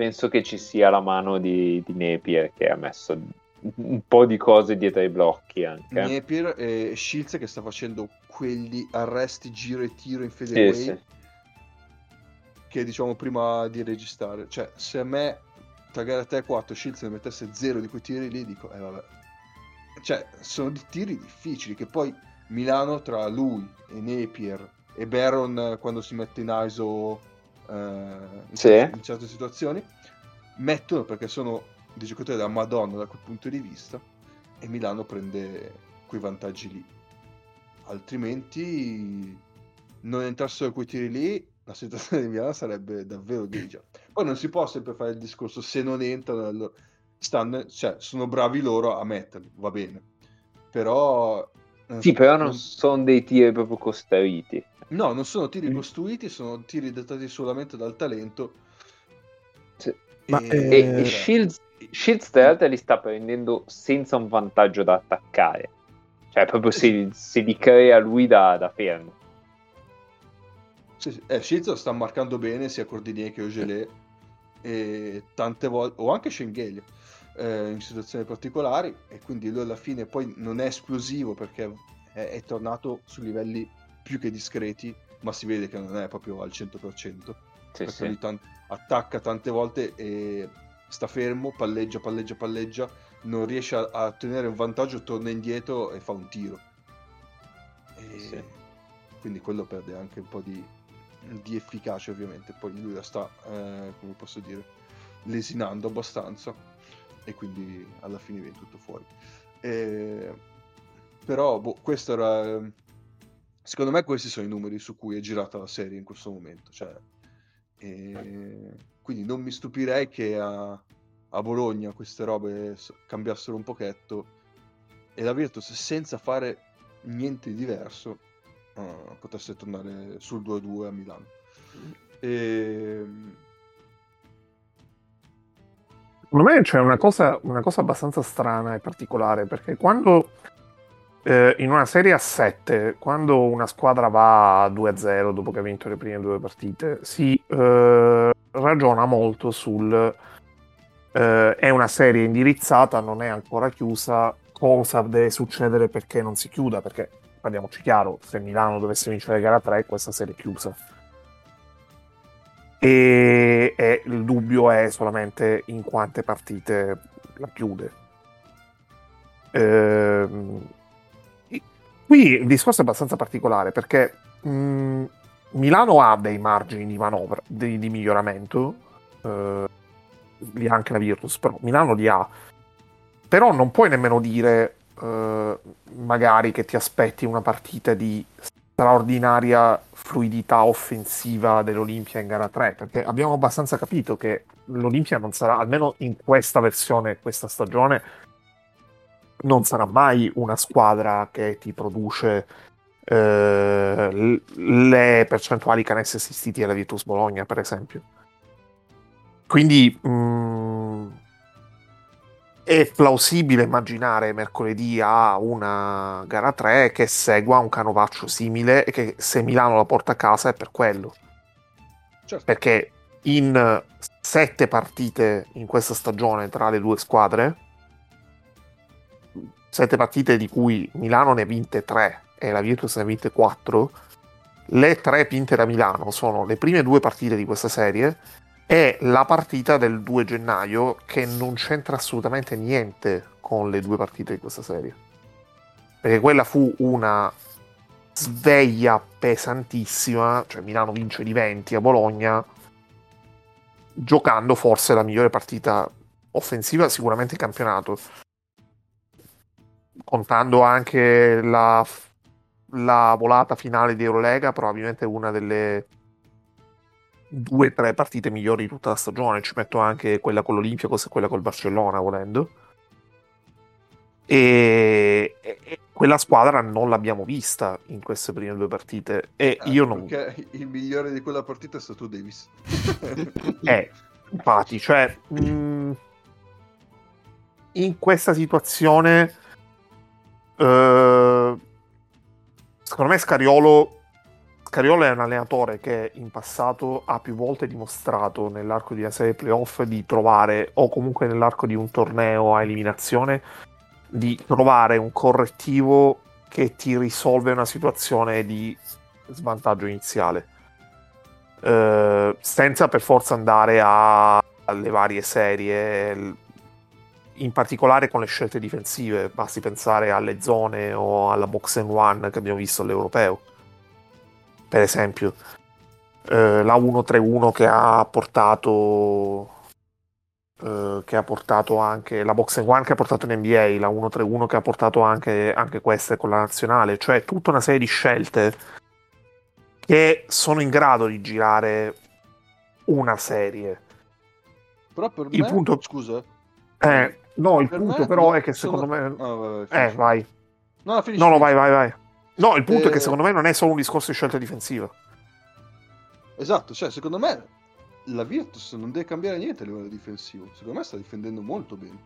Penso che ci sia la mano di, di Napier che ha messo un po' di cose dietro ai blocchi anche. Napier e Shields che sta facendo quegli arresti giro e tiro in fadeaway Sì, sì. che diciamo prima di registrare. Cioè, se a me tra gara 3 e 4 Shields ne mettesse zero di quei tiri lì, dico, eh vabbè. Cioè, sono di tiri difficili che poi Milano tra lui e Napier e Baron eh, quando si mette in ISO eh, in, Sì. certe, in certe situazioni mettono perché sono dei giocatori da Madonna da quel punto di vista e Milano prende quei vantaggi lì. Altrimenti non entrassero quei tiri lì, la situazione di Milano sarebbe davvero grigia. Poi non si può sempre fare il discorso se non entrano, stanno, cioè, sono bravi loro a metterli, va bene. Però eh, Sì, però non sono dei tiri proprio costruiti. No, non sono tiri Mm. costruiti, sono tiri dettati solamente dal talento. Sì. Ma, E- E, Eh, e Shields, Shields tra l'altro li sta prendendo senza un vantaggio da attaccare. Cioè, proprio se, se li crea lui da, da fermo. Sì, sì. Eh, Shields sta marcando bene sia Cordinier che Ogelé e tante volte, o anche Schengelia eh, in situazioni particolari e quindi lui alla fine poi non è esplosivo perché è, è tornato su livelli più che discreti ma si vede che non è proprio al 100% Sì, perché sì. lui tan- attacca tante volte e sta fermo, palleggia, palleggia, palleggia non riesce a, a ottenere un vantaggio, torna indietro e fa un tiro e Sì. quindi quello perde anche un po' di, di efficacia ovviamente poi lui la sta eh, come posso dire lesinando abbastanza e quindi alla fine viene tutto fuori Eh, però boh, questo era secondo me questi sono i numeri su cui è girata la serie in questo momento cioè, eh, quindi non mi stupirei che a, a Bologna queste robe cambiassero un pochetto e la Virtus senza fare niente di diverso eh, potesse tornare sul 2-2 a Milano. E... Secondo me c'è una cosa, una cosa abbastanza strana e particolare, perché quando eh, in una serie a 7, quando una squadra va a 2-0 dopo che ha vinto le prime due partite, si eh, ragiona molto sul eh, è una serie indirizzata, non è ancora chiusa, cosa deve succedere perché non si chiuda, perché parliamoci chiaro, se Milano dovesse vincere gara 3, questa serie è chiusa. E, e il dubbio è solamente in quante partite la chiude. Ehm, qui il discorso è abbastanza particolare perché mh, Milano ha dei margini di manovra, di, di miglioramento, eh, li ha anche la Virtus, però Milano li ha. Però non puoi nemmeno dire eh, magari che ti aspetti una partita di straordinaria fluidità offensiva dell'Olimpia in gara 3, perché abbiamo abbastanza capito che l'Olimpia non sarà, almeno in questa versione, questa stagione, non sarà mai una squadra che ti produce eh, le percentuali canestri assistiti alla Virtus Bologna, per esempio. Quindi mh, mm, è plausibile immaginare mercoledì a una gara 3 che segua un canovaccio simile e che se Milano la porta a casa è per quello. Certo. Perché in sette partite in questa stagione tra le due squadre, sette partite di cui Milano ne ha vinte tre e la Virtus ne ha vinte quattro, le tre vinte da Milano sono le prime due partite di questa serie è la partita del 2 gennaio che non c'entra assolutamente niente con le due partite di questa serie. Perché quella fu una sveglia pesantissima, cioè Milano vince di 20 a Bologna, giocando forse la migliore partita offensiva sicuramente in campionato, contando anche la, la volata finale di Eurolega, probabilmente una delle due o tre partite migliori di tutta la stagione. Ci metto anche quella con l'Olympiacos e quella col Barcellona, volendo. E, e, quella squadra non l'abbiamo vista in queste prime due partite. E eh, io non. Perché il migliore di quella partita è stato Davis. [LAUGHS] eh, infatti, cioè. Mh, mm, in questa situazione. Uh, secondo me Scariolo Scariolo è un allenatore che in passato ha più volte dimostrato nell'arco di una serie playoff di trovare, o comunque nell'arco di un torneo a eliminazione, di trovare un correttivo che ti risolve una situazione di svantaggio iniziale. Eh, senza per forza andare a, alle varie serie, in particolare con le scelte difensive. Basti pensare alle zone o alla box and one che abbiamo visto all'europeo per esempio eh, la 131 che ha portato eh, che ha portato anche la Box One che ha portato in NBA, la 131 che ha portato anche, anche queste con la nazionale, cioè tutta una serie di scelte che sono in grado di girare una serie. Però per il me, punto... scusa. Eh, no, il punto però è che secondo sono... me... Oh, vabbè, eh, vai. No, no, no, vai, vai, vai. No, il punto e... è che eh, secondo me non è solo un discorso di scelta difensiva. Esatto, cioè secondo me la Virtus non deve cambiare niente a livello difensivo. Secondo me sta difendendo molto bene.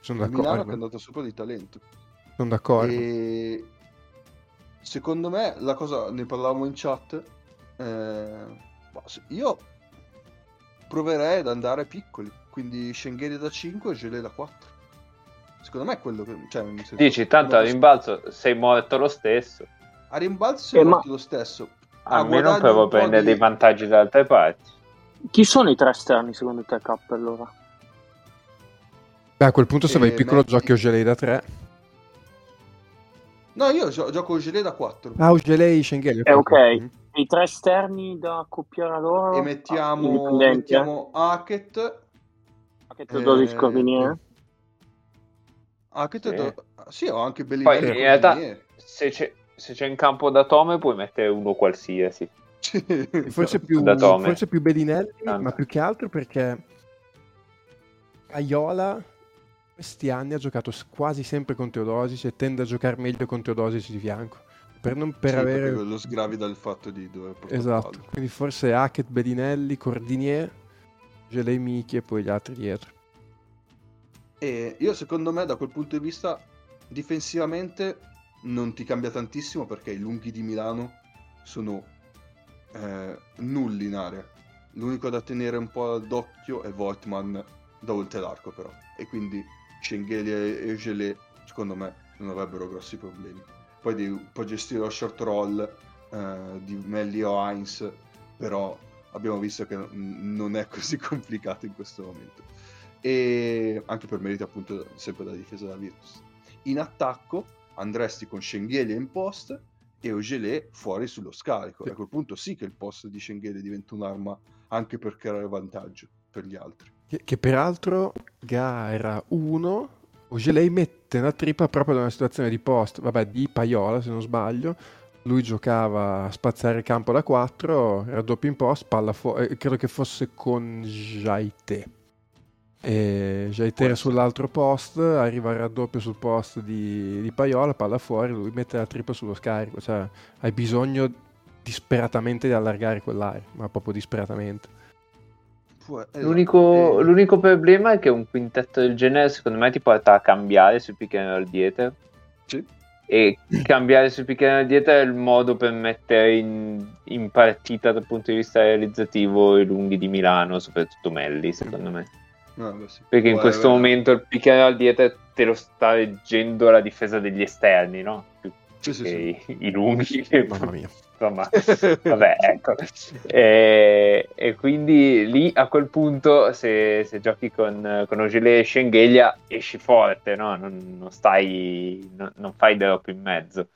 Sono d'accordo. Milano che è andato sopra di talento. Sono d'accordo. E secondo me la cosa, ne parlavamo in chat, eh, io proverei ad andare piccoli, quindi Schengheri da 5 e Gelé da 4. Secondo me è quello che... Cioè, Dici, tanto a rimbalzo sei morto lo stesso. A rimbalzo sei eh, morto ma... lo stesso. Almeno proprio prendere di... dei vantaggi da altre parti. Chi sono i tre esterni secondo te, K, allora? Beh, a quel punto se vai eh, piccolo metti... giochi Ogelei da 3. No, io gio- gioco Ogelei da 4. Ah, Ogelei, Schengelli. Eh, ok. Mm-hmm. I tre esterni da accoppiare a loro? E mettiamo, ah, mettiamo Hackett. Hackett eh, 12 Corvinier. Che sì. Sì, ho anche Bellinelli. Poi in realtà, se c'è, se c'è, in campo da Tome, puoi mettere uno qualsiasi. forse, più, forse più Bellinelli, ah, ma più che altro perché Aiola questi anni ha giocato quasi sempre con Teodosic e tende a giocare meglio con Teodosic di fianco. Per non per sì, avere lo sgravi dal fatto di dover esatto quindi forse Hackett, Bellinelli, Cordinier Gelei Michi e poi gli altri dietro e io secondo me da quel punto di vista difensivamente non ti cambia tantissimo perché i lunghi di Milano sono eh, nulli in area. L'unico da tenere un po' d'occhio è Voigtman da oltre l'arco però. E quindi Schengeli e Gelé secondo me non avrebbero grossi problemi. Poi di, può gestire lo short roll eh, di Melli o Heinz, però abbiamo visto che non è così [LAUGHS] complicato in questo momento e anche per merito appunto sempre della difesa della Virtus. In attacco andresti con Schengelia in post e Ogilé fuori sullo scarico. E a quel punto sì che il post di Schengelia diventa un'arma anche per creare vantaggio per gli altri. Che, che peraltro gara 1 Ogilei mette una trippa proprio da una situazione di post, vabbè, di Paiola se non sbaglio. Lui giocava a spazzare campo da 4, raddoppio in post, palla fuori, eh, credo che fosse con Jaite. E Jaite era sull'altro post, arriva il raddoppio sul post di, di Paiola, palla fuori, lui mette la trippa sullo scarico. Cioè, hai bisogno disperatamente di allargare quell'area, ma proprio disperatamente. Può, esatto. l'unico, eh... l'unico, problema è che un quintetto del genere secondo me ti porta a cambiare sul pick and roll dietro. Sì. E cambiare sul pick and roll dietro è il modo per mettere in, in, partita dal punto di vista realizzativo i lunghi di Milano, soprattutto Melli, secondo me. No, beh, sì. Perché in questo momento il pick and roll dietro te lo sta leggendo la difesa degli esterni, no? Più sì, sì, sì. i lunghi. Mamma mia insomma, [LAUGHS] vabbè, ecco. E, e, quindi lì a quel punto, se, se giochi con, con Ogile e Schengelia, esci forte, no? non, non, stai, non, non fai drop in mezzo.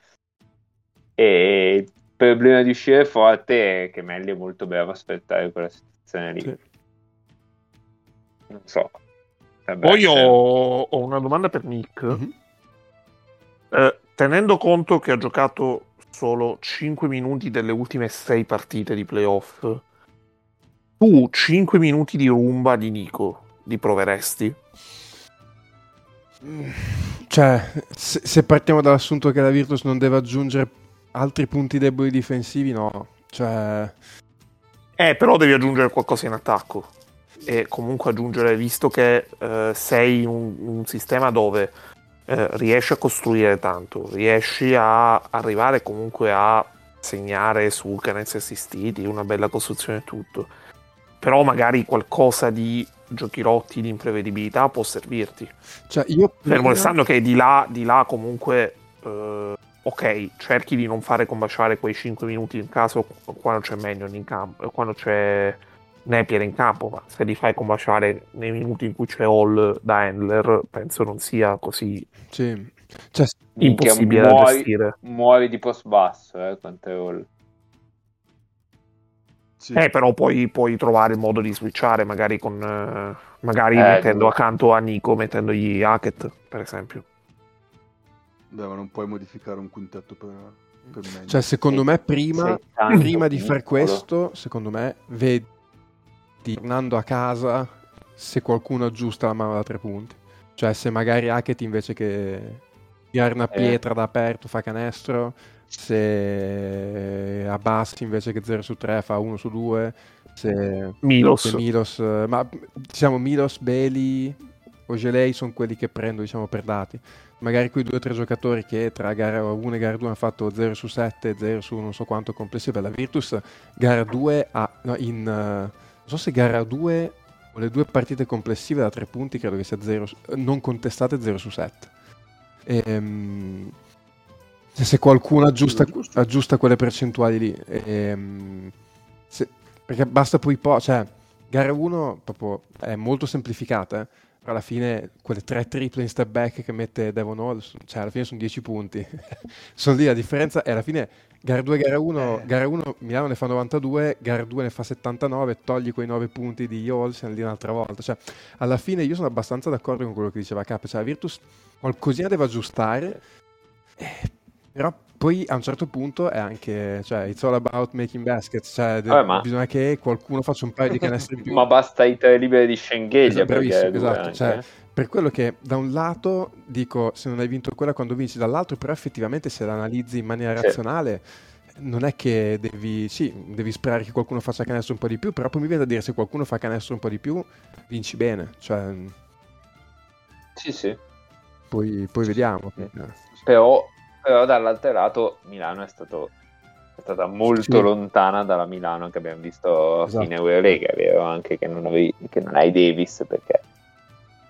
E il problema di uscire forte è che Melli è molto bravo a aspettare quella situazione lì. Sì. Non so. Vabbè, Poi ho, ho, una domanda per Nick. Mm-hmm. Eh, tenendo conto che ha giocato solo 5 minuti delle ultime 6 partite di playoff, tu 5 minuti di rumba di Nico li proveresti? Cioè, se, se, partiamo dall'assunto che la Virtus non deve aggiungere altri punti deboli difensivi, no. Cioè... Eh, però devi aggiungere qualcosa in attacco. E comunque aggiungere, visto che eh, sei un, un sistema dove eh, riesci a costruire tanto, riesci a arrivare comunque a segnare su canestri assistiti, una bella costruzione e tutto. Però magari qualcosa di giochi rotti, di imprevedibilità può servirti. Cioè, io Fermo restando che di là, di là comunque... Eh, ok, cerchi di non fare combaciare quei 5 minuti in caso quando c'è Mannion in campo, quando c'è Napier in campo, ma se li fai combaciare nei minuti in cui c'è Hall da handler, penso non sia così sì. cioè, impossibile muori, da gestire. Muori di post basso, eh, quanto è Hall. Sì. Eh, però poi puoi trovare il modo di switchare, magari con eh, magari eh, mettendo no. accanto a Nico, mettendogli Hackett, per esempio. Beh, ma non puoi modificare un quintetto per, per Cioè, secondo me, prima, prima di fare questo, secondo me, vedi tornando a casa se qualcuno aggiusta la mano da tre punti. Cioè se magari Hackett invece che tirare una eh. pietra da aperto fa canestro, se Abbassi invece che 0 su 3 fa 1 su 2, se Milos, se Milos ma diciamo Milos, Beli, Ogelei sono quelli che prendo diciamo per dati. Magari quei due o tre giocatori che tra gara 1 e gara 2 hanno fatto 0 su 7, 0 su non so quanto complessivo la Virtus, gara 2 ha, no, in... Uh, so se gara 2 o le due partite complessive da 3 punti credo che sia 0 non contestate 0 su 7 ehm, se qualcuno aggiusta, aggiusta, quelle percentuali lì ehm, se, perché basta poi po' cioè gara 1 proprio è molto semplificata eh? Alla fine quelle tre triple in step back che mette Devon Hall cioè alla fine sono 10 punti [LAUGHS] sono lì la differenza e alla fine Gara 2, gara 1, eh. gara 1 Milano ne fa 92, gara 2 ne fa 79, togli quei 9 punti di Yol, siamo lì un'altra volta. Cioè, alla fine io sono abbastanza d'accordo con quello che diceva Cap, cioè Virtus qualcosina deve aggiustare, eh, però poi a un certo punto è anche, cioè, it's all about making baskets, cioè Vabbè, ma... bisogna che qualcuno faccia un paio di canestri in [LAUGHS] più. ma basta i tre liberi di Schengelia. Bravissimo, esatto, cioè, per quello che da un lato dico se non hai vinto quella quando vinci, dall'altro però effettivamente se la analizzi in maniera sì. razionale non è che devi, sì, devi sperare che qualcuno faccia canestro un po' di più, però poi mi viene da dire se qualcuno fa canestro un po' di più, vinci bene. Cioè, sì, sì. Poi, poi vediamo. Sì. Però, però, dall'altro lato Milano è, stato, è stata molto sì. lontana dalla Milano che abbiamo visto esatto. in Eurolega, vero? Anche che non, avevi, che non hai Davis perché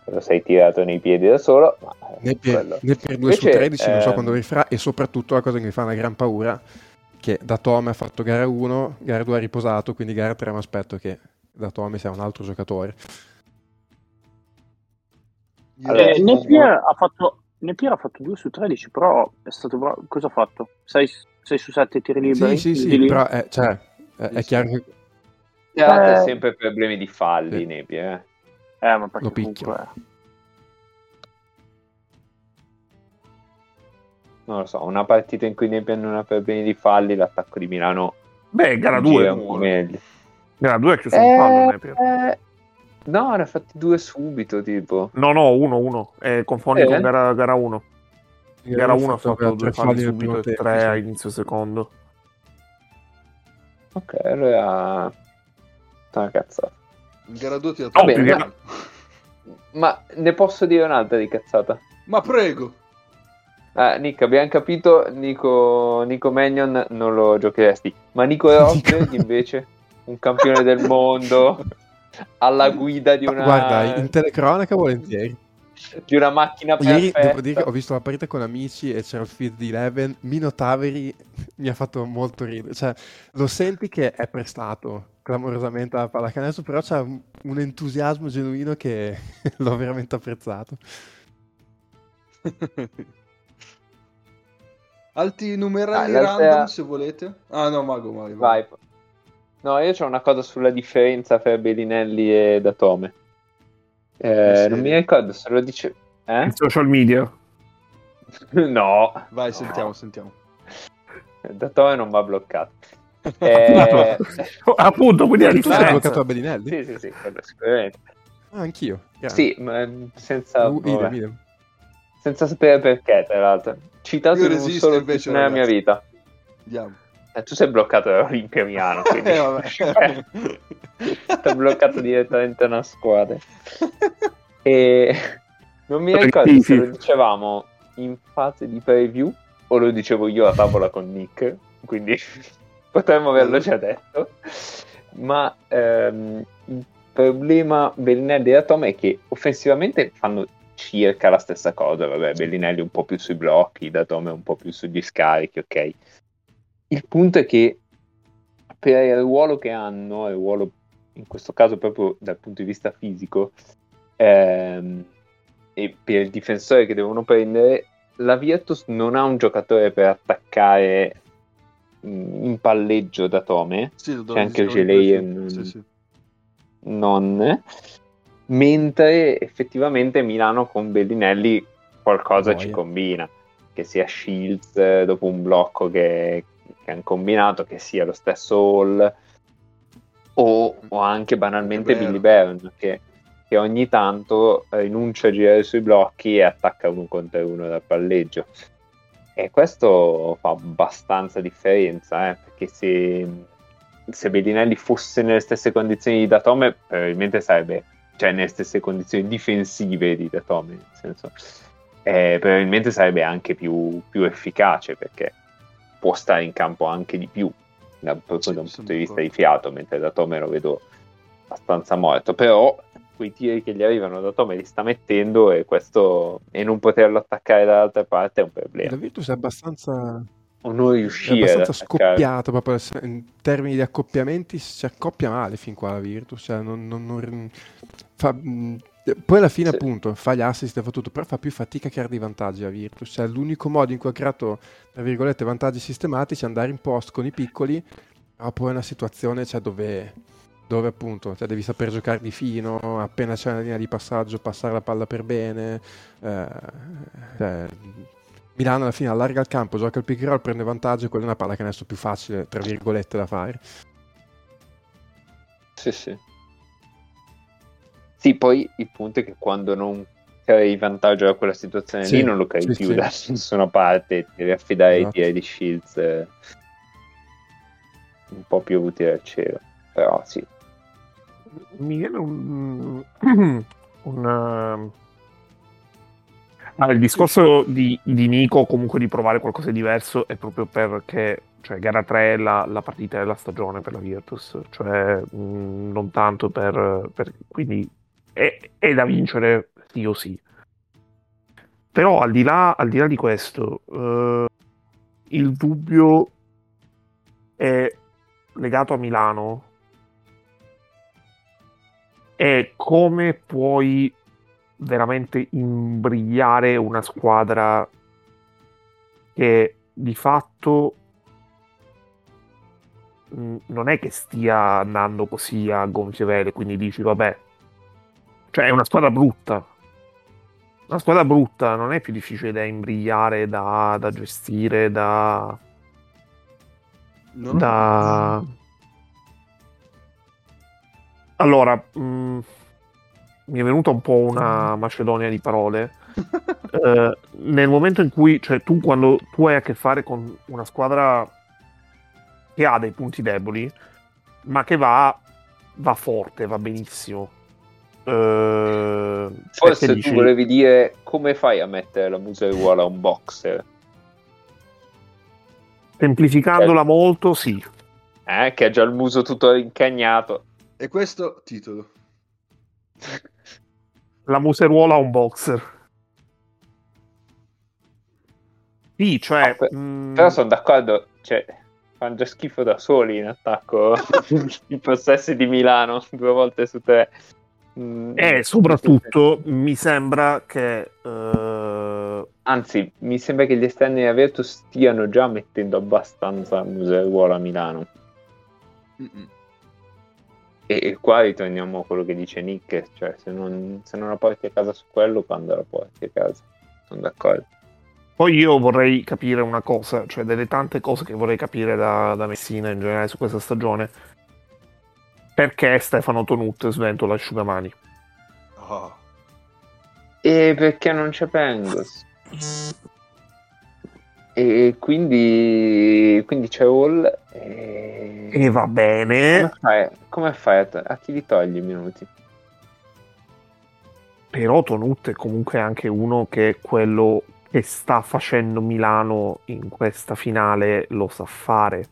lo sei tirato nei piedi da solo. Ma né, per, né per 2 su 13 eh... non so ehm, quando rifrà e soprattutto la cosa che mi fa una gran paura che da Tome ha fatto gara 1, gara 2 ha riposato, quindi gara 3 mi aspetto che da Tome sia un altro giocatore. Allora, eh, Napier, ha fatto, Napier ha fatto 2 su 13, però è stato bravo. Cosa ha fatto? 6, 6 su 7 tiri liberi. Sì, sì, sì, però è, cioè, è, è chiaro che Ha Eh. sempre problemi di falli, Sì. Nebbia, eh. Eh, ma perché Lo picchio. comunque... Non lo so, una partita in cui Nebbia non ha problemi di falli, l'attacco di Milano Beh, gara gira 2. un po' meglio. Gara 2 è chiuso un fallo, Napier. Eh, no, ne ha fatti due subito, tipo. No, no, 1-1. Eh, confondi Eh? con gara, gara 1. Gara 1 ha fatto due tre falli subito e tempo, 3 sì. a inizio secondo. Ok, allora... Una cazzata. Gara 2 ti ha Oh, Vabbè, perché- ma... ma ne posso dire un'altra di cazzata? Ma prego. Ah, Nick, abbiamo capito, Nico, Nico Magnon non lo giocheresti, ma Nico [LAUGHS] Rosberg invece, un campione del mondo, [LAUGHS] alla guida di una, Guarda, in telecronaca volentieri. di una macchina Ieri perfetta. devo dire che ho visto la partita con amici e c'era il feed di Eleven. Mino Taveri [LAUGHS] mi ha fatto molto ridere. Cioè, lo senti che è prestato clamorosamente alla pallacanestro, però c'è un, un entusiasmo genuino che [LAUGHS] l'ho veramente apprezzato. Alti numerali Ah, random se volete. Ah no, Mago, vai. Vai. No, io c'ho una cosa sulla differenza tra Bellinelli e Datome. Eh, Sì. non mi ricordo se lo dice... Eh? In social media. [LAUGHS] no, Vai, No. sentiamo, sentiamo. Datome non va bloccato. [LAUGHS] Eh, [LAUGHS] Appunto, quindi la Tu sei differenza. bloccato a Bellinelli? sì, sì, sì, quello sicuramente. Ah, anch'io. Grande. Sì, ma ehm, senza, Uh, idem, idem. senza sapere perché, tra l'altro. Citato Io in un solo invece, nella mia ragazzi. vita. Andiamo. Eh, tu sei bloccato dall'Olimpia Milano, [LAUGHS] quindi Eh, [LAUGHS] ti bloccato direttamente una squadra. E non mi ricordo se lo dicevamo in fase di preview o lo dicevo io a tavola con Nick, quindi [LAUGHS] potremmo averlo già detto. Ma ehm, il problema Bellinelli e Atome è che offensivamente fanno circa la stessa cosa. Vabbè, Bellinelli un po' più sui blocchi, Datome un po' più sugli scarichi, ok. Il punto è che per il ruolo che hanno, il ruolo in questo caso proprio dal punto di vista fisico, ehm, e per il difensore che devono prendere, la Virtus non ha un giocatore per attaccare mh, in palleggio da Tome, Sì, C'è anche il Gelei non-. Sì, sì. non, mentre effettivamente Milano con Bellinelli qualcosa Boia. ci combina, che sia Shields eh, dopo un blocco che, che hanno combinato, che sia lo stesso Hall o, o anche banalmente Billy. Baron che, che ogni tanto rinuncia a girare sui blocchi e attacca uno contro uno dal palleggio. E questo fa abbastanza differenza, eh, perché se, se Bellinelli fosse nelle stesse condizioni di Datome, probabilmente sarebbe, cioè nelle stesse condizioni difensive di Datome, nel senso, eh, probabilmente sarebbe anche più, più efficace perché può stare in campo anche di più da, proprio da un punto di vista di fiato, mentre Datome lo vedo abbastanza morto, però quei tiri che gli arrivano da Tome li sta mettendo e questo e non poterlo attaccare dall'altra parte è un problema. La Virtus è abbastanza, O non è riuscire ad abbastanza scoppiato proprio in termini di accoppiamenti. Si accoppia male fin qua la Virtus. Cioè non, non- non- fa- mh, poi alla fine, Sì. appunto, fa gli assist e fa tutto, però fa più fatica a creare dei vantaggi la Virtus. Cioè, l'unico modo in cui ha creato, tra virgolette, vantaggi sistematici è andare in post con i piccoli, però poi è una situazione cioè, dove, dove appunto cioè, devi saper giocare di fino, appena c'è una linea di passaggio, passare la palla per bene. eh, cioè, Milano alla fine allarga il campo, gioca il pick and roll, prende vantaggio e quella è una palla canestro più facile, tra virgolette, da fare. Sì, sì. Sì, poi il punto è che quando non crei vantaggio da quella situazione Sì, lì non lo crei sì, più sì. da [LAUGHS] nessuna parte, ti devi affidare ai Esatto. tiri di Shields eh, un po' più utili al cielo. Però sì, Mi viene un... un ehm, ah, il discorso di, di Nico comunque di provare qualcosa di diverso è proprio perché cioè, gara 3 è la, la partita della stagione per la Virtus, cioè mh, non tanto per, per- quindi è, è da vincere sì o sì. Però al di là, al di, là di questo, eh, il dubbio è legato a Milano è come puoi veramente imbrigliare una squadra che di fatto non è che stia andando così a gonfie vele, quindi dici vabbè, cioè è una squadra brutta. Una squadra brutta non è più difficile da imbrigliare, da, da gestire, da, Non- da... Allora, mh, mi è venuta un po' una macedonia di parole. [LAUGHS] Eh, nel momento in cui, cioè tu quando tu hai a che fare con una squadra che ha dei punti deboli, ma che va, va forte, va benissimo. Eh, Forse tu dici- volevi dire come fai a mettere la museruola a un boxer? Semplificandola molto, sì. Eh, che ha già il muso tutto incagnato. E questo titolo. La museruola ha un boxer. Sì, cioè... Ah, per- mh, Però sono d'accordo, cioè, fanno già schifo da soli in attacco [LAUGHS] i possessi di Milano due volte su tre. Mm, E soprattutto mi sembra che eh, Anzi, mi sembra che gli esterni di Avertus stiano già mettendo abbastanza museruola a Milano. Mm-mm. E, e qua ritorniamo a quello che dice Nick, cioè se non, se non la porti a casa su quello, quando la porti a casa? Sono d'accordo. poi io vorrei capire una cosa, cioè delle tante cose che vorrei capire da, da Messina in generale su questa stagione. Perché Stefano Tonut sventola asciugamani? Ah. E perché non c'è Pengos? E quindi, quindi c'è Hall. E... E va Come bene, fai, come fai a, to- a chi li togli i minuti? però Tonut è comunque anche uno che quello che sta facendo Milano in questa finale lo sa fare.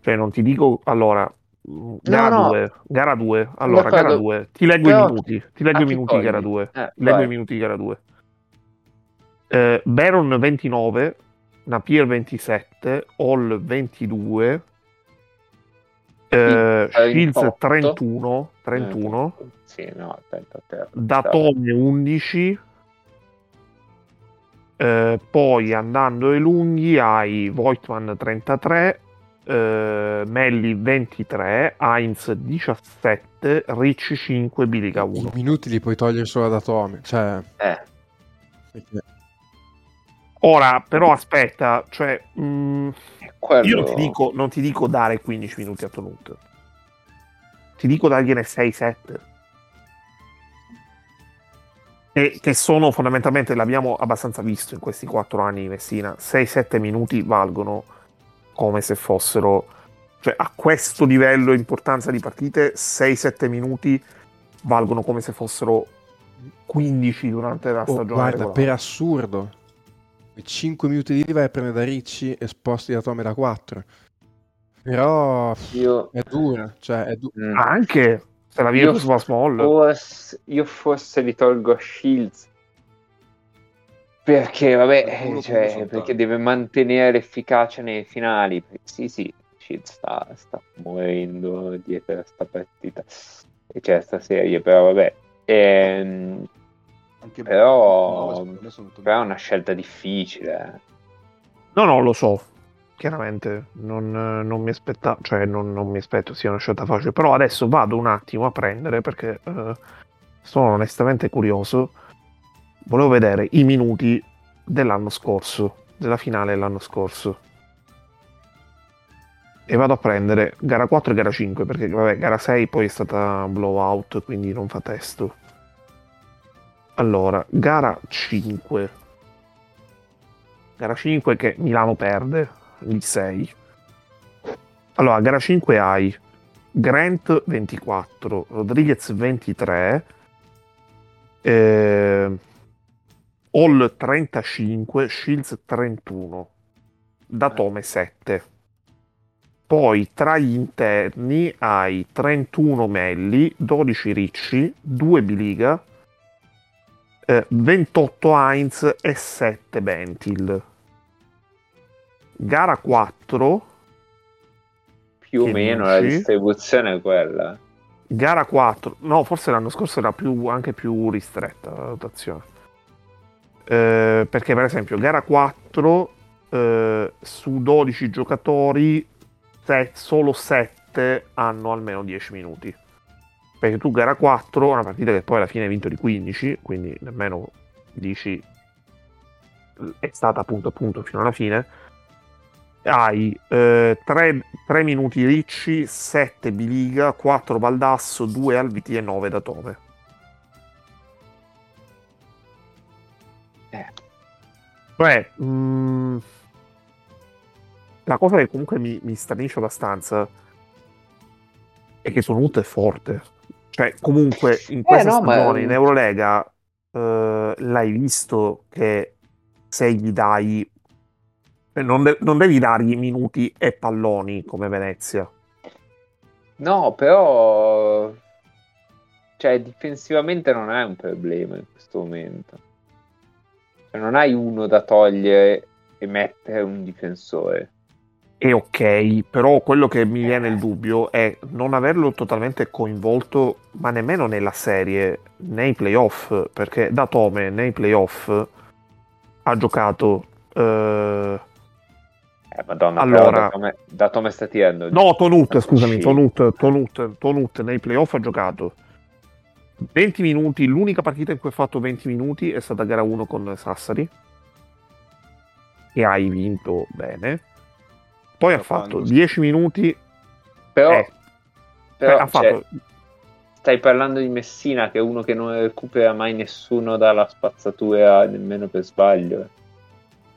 Cioè non ti dico, allora, gara no. 2, gara 2, allora, d'accordo. gara 2, ti leggo Però i minuti, ti leggo i chi minuti gara togli? 2. Eh, Leggo vai. i minuti gara 2. Eh, Baron 29, Napier 27, Hall 22, eh, Shields 38. 31, 31, Eh, sì, no, aspetta, aspetta. Datome 11, eh, poi andando ai lunghi hai Voigtman 33, eh, Melli 23, Heinz 17, Ricci 5, Biliga I 1. minuti li puoi togliere solo da Tome. Cioè, Eh, perché- Ora, però aspetta, cioè, mh, quello... io non ti, dico, non ti dico dare 15 minuti a Tonut, ti dico dargliene 6-7. E che sono fondamentalmente, l'abbiamo abbastanza visto in questi 4 anni di Messina, 6-7 minuti valgono come se fossero, cioè a questo livello di importanza di partite, 6-7 minuti valgono come se fossero 15 durante la Oh, stagione. guarda, regolare. per assurdo, 5 minuti lì vai a prendere da Ricci e sposti da Tome da 4. Però Io... è dura, cioè è du- Mm. Anche se la Io Virtus va small. Forse, io forse li tolgo a Shields perché vabbè cioè, perché deve mantenere l'efficacia nei finali sì sì sta, sta morendo dietro a sta partita e c'è sta serie però vabbè Ehm, Anche però, no, però è una scelta difficile eh. No, no, lo so. Chiaramente non, non mi aspetta, cioè non, non mi aspetto sia una scelta facile. Però adesso vado un attimo a prendere perché eh, sono onestamente curioso. Volevo vedere i minuti dell'anno scorso, della finale dell'anno scorso. E vado a prendere gara 4 e gara 5 perché vabbè, gara 6 poi è stata blowout, quindi non fa testo. Allora, gara 5. Gara 5 che Milano perde, il 6. Allora, gara 5 hai Grant 24, Rodriguez 23, eh, Hall 35, Shields 31, Datome 7. Poi tra gli interni hai 31 Melli, 12 Ricci, 2 Biliga, eh, 28 Heinz e 7 Bentil. Gara 4, più o meno la dici? distribuzione è quella gara 4, no, forse l'anno scorso era più, anche più ristretta la rotazione. Eh, perché, per esempio, gara 4 eh, su 12 giocatori, se- solo 7 hanno almeno 10 minuti. Perché tu gara 4, una partita che poi alla fine hai vinto di 15, quindi nemmeno dici è stata appunto appunto fino alla fine. Hai 3, minuti ricci, 7 biliga, 4 baldasso, 2 alviti e 9 da tome. Cioè, mh, la cosa che comunque mi, mi stranisce abbastanza è che Sonut è forte. Cioè, comunque, in questa no, ma- stagione in Eurolega eh, l'hai visto che se gli dai... eh, Non, de- non devi dargli minuti e palloni come Venezia. No, però... Cioè, difensivamente non è un problema in questo momento. Cioè, non hai uno da togliere e mettere un difensore. È ok, però quello che mi viene il dubbio è non averlo totalmente coinvolto, ma nemmeno nella serie, nei playoff, perché da Tome nei playoff ha giocato... eh, Eh, madonna, Allora- da come sta tirando. No, Tonut, scusami. Tonut, Tonut, Tonut nei playoff ha giocato 20 minuti, l'unica partita in cui ha fatto 20 minuti è stata gara 1 con Sassari e hai vinto bene. Poi ha fatto sì. 10 minuti, Però, eh, però, ha cioè, fatto stai parlando di Messina, che è uno che non recupera mai nessuno dalla spazzatura nemmeno per sbaglio.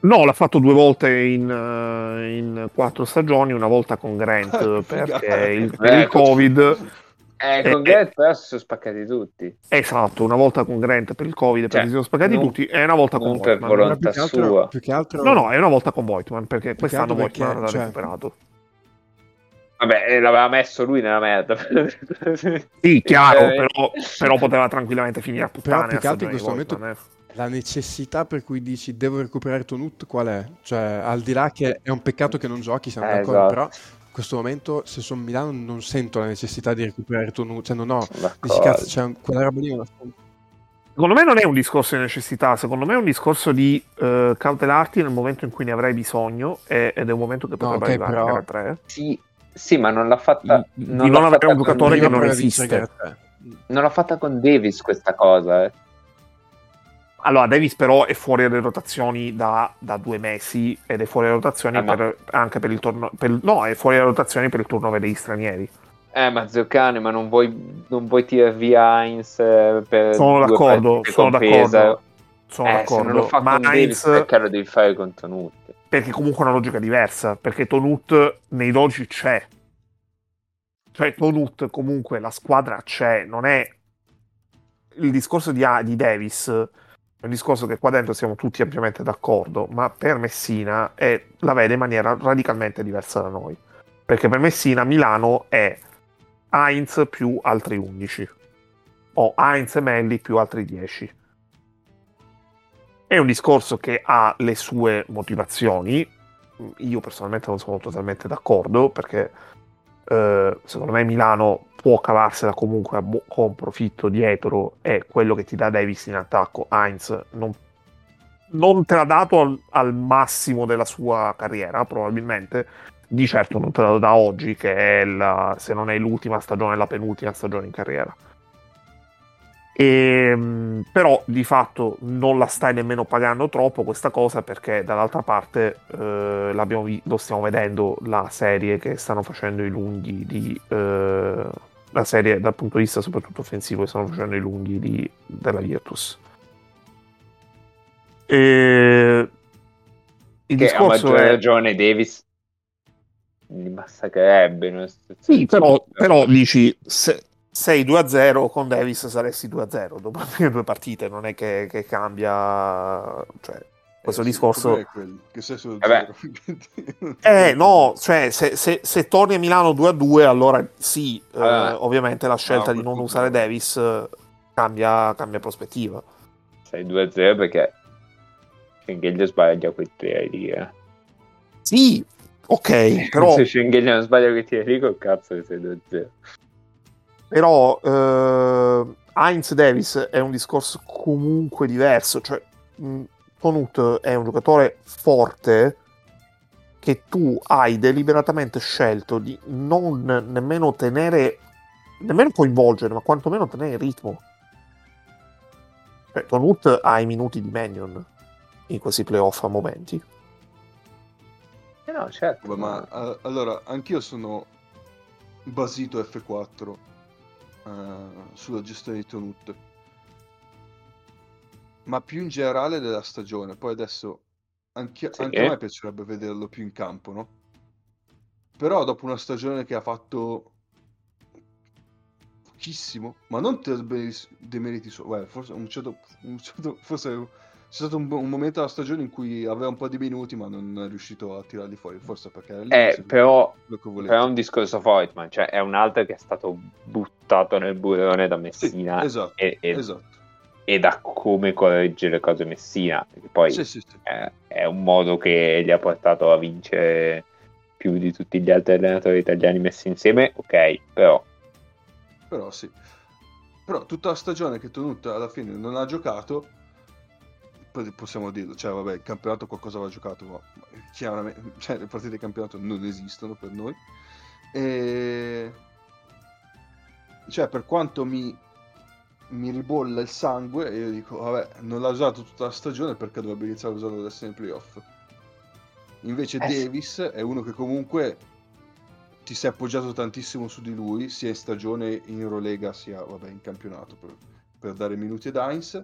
No, l'ha fatto due volte in, eh, in quattro stagioni, una volta con Grant [LAUGHS] perché il, per il Ecco. Covid. Eh, con Eh, Gareth però si sono spaccati tutti. Esatto, una volta con Grant per il Covid Cioè, perché si sono spaccati non- tutti e una volta con per Voigtman. volontà più che altro, sua. più che altro No, no, è una volta con Voigtman perché che quest'anno perché, Voigtman l'ha cioè, recuperato. Vabbè, eh, l'aveva messo lui nella merda. [LAUGHS] Sì, chiaro, Eh, però, però poteva tranquillamente finire a puttane. più che altro in questo di momento- Voigtman, eh. la necessità per cui dici devo recuperare Tonut qual è? Cioè, al di là che è un peccato che non giochi, siamo Eh, d'accordo, esatto. però questo momento se sono Milano non sento la necessità di recuperare Tonut, cioè non ho, dici cazzo, cioè, quella roba lì sento. Secondo me non è un discorso di necessità, secondo me è un discorso di eh, cautelarti nel momento in cui ne avrai bisogno e- ed è un momento che No, potrebbe ok, arrivare però- gara 3. Sì, sì, ma non l'ha fatta. Di- non non l'ha avere fatta un giocatore con che non esiste. Non l'ha fatta con Davis questa cosa, eh. Allora, Davis però è fuori dalle rotazioni da, da due mesi ed è fuori dalle rotazioni ma- per- anche per il turno... per- no, è fuori dalle rotazioni per il turnover degli stranieri. Eh, ma Zeocane, ma non vuoi, non vuoi tirare via Heinz eh, per Sono d'accordo, sono d'accordo. Sono Eh, d'accordo. non lo fa Ma con Davis, Heinz, perché lo devi fare con Tonut? perché comunque è una logica diversa, perché Tonut nei 12 c'è. Cioè Tonut comunque la squadra c'è, non è il discorso di, di Davis un discorso che qua dentro siamo tutti ampiamente d'accordo, ma per Messina è- la vede in maniera radicalmente diversa da noi. Perché per Messina Milano è Heinz più altri 11 o Heinz e Melli più altri 10. È un discorso che ha le sue motivazioni. Io personalmente non sono totalmente d'accordo perché eh, secondo me Milano può cavarsela comunque bu- con profitto dietro e quello che ti dà Davis in attacco, Heinz, non, non te l'ha dato al, al massimo della sua carriera, probabilmente. Di certo non te l'ha dato da oggi, che è la, se non è l'ultima stagione, la penultima stagione in carriera. E, però di fatto non la stai nemmeno pagando troppo questa cosa perché dall'altra parte eh, vi- lo stiamo vedendo la serie che stanno facendo i lunghi di eh, la serie dal punto di vista soprattutto offensivo che stanno facendo i lunghi di, della Virtus e il Che a discorso maggior è ragione Davis li massacrerebbe. situazione Sì, però, però dici se, sei 2-0 con Davis saresti 2-0 dopo le due partite, non è che, che cambia cioè, questo Eh, discorso. Che Vabbè. zero. Eh no, cioè se, se- se torni a Milano 2-2 allora sì, eh, Ah. ovviamente la scelta No, di non usare. Davis eh, cambia, cambia prospettiva. Sei 2-0 perché Schengelia sbaglia quei tiri lì. Eh. Sì, ok, [LAUGHS] però, Se Schengelia non sbaglia quei tiri lì, col cazzo che sei 2-0. però eh, Heinz Davis è un discorso comunque diverso, cioè mh, Tonut è un giocatore forte che tu hai deliberatamente scelto di non nemmeno tenere, nemmeno coinvolgere, ma quantomeno tenere il ritmo. Cioè, Tonut ha i minuti di Minion in questi playoff a momenti. Eh no, certo. Vabbè, ma a- allora, anch'io sono basito F4 eh, sulla gestione di Tonut. Ma più in generale della stagione. Poi adesso anche, Sì. anche a me piacerebbe vederlo più in campo, no? Però dopo una stagione che ha fatto pochissimo, ma non per demeriti- Beh, forse un certo, un certo- forse c'è stato un, un momento della stagione in cui aveva un po' di minuti, ma non è riuscito a tirarli fuori, forse perché era lì, Eh, però, però è un discorso Voigtman, cioè è un altro che è stato buttato nel burrone da Sì, Messina esatto, e, e- esatto. E da come corregge le cose Messina, perché poi Sì, sì, sì. è, è un modo che gli ha portato a vincere più di tutti gli altri allenatori italiani messi insieme, ok, però Però sì. Però tutta la stagione che Tonut alla fine non ha giocato, possiamo dirlo, cioè vabbè, il campionato qualcosa aveva giocato, ma chiaramente, [LAUGHS] cioè le partite di campionato non esistono per noi. E... Cioè, per quanto mi, mi ribolla il sangue, io dico, vabbè, non l'ha usato tutta la stagione perché dovrebbe iniziare a usarlo adesso nei playoff. Invece Eh. Davis è uno che comunque ti sei appoggiato tantissimo su di lui, sia in stagione in Eurolega sia vabbè, in campionato per, per dare minuti ad Heinz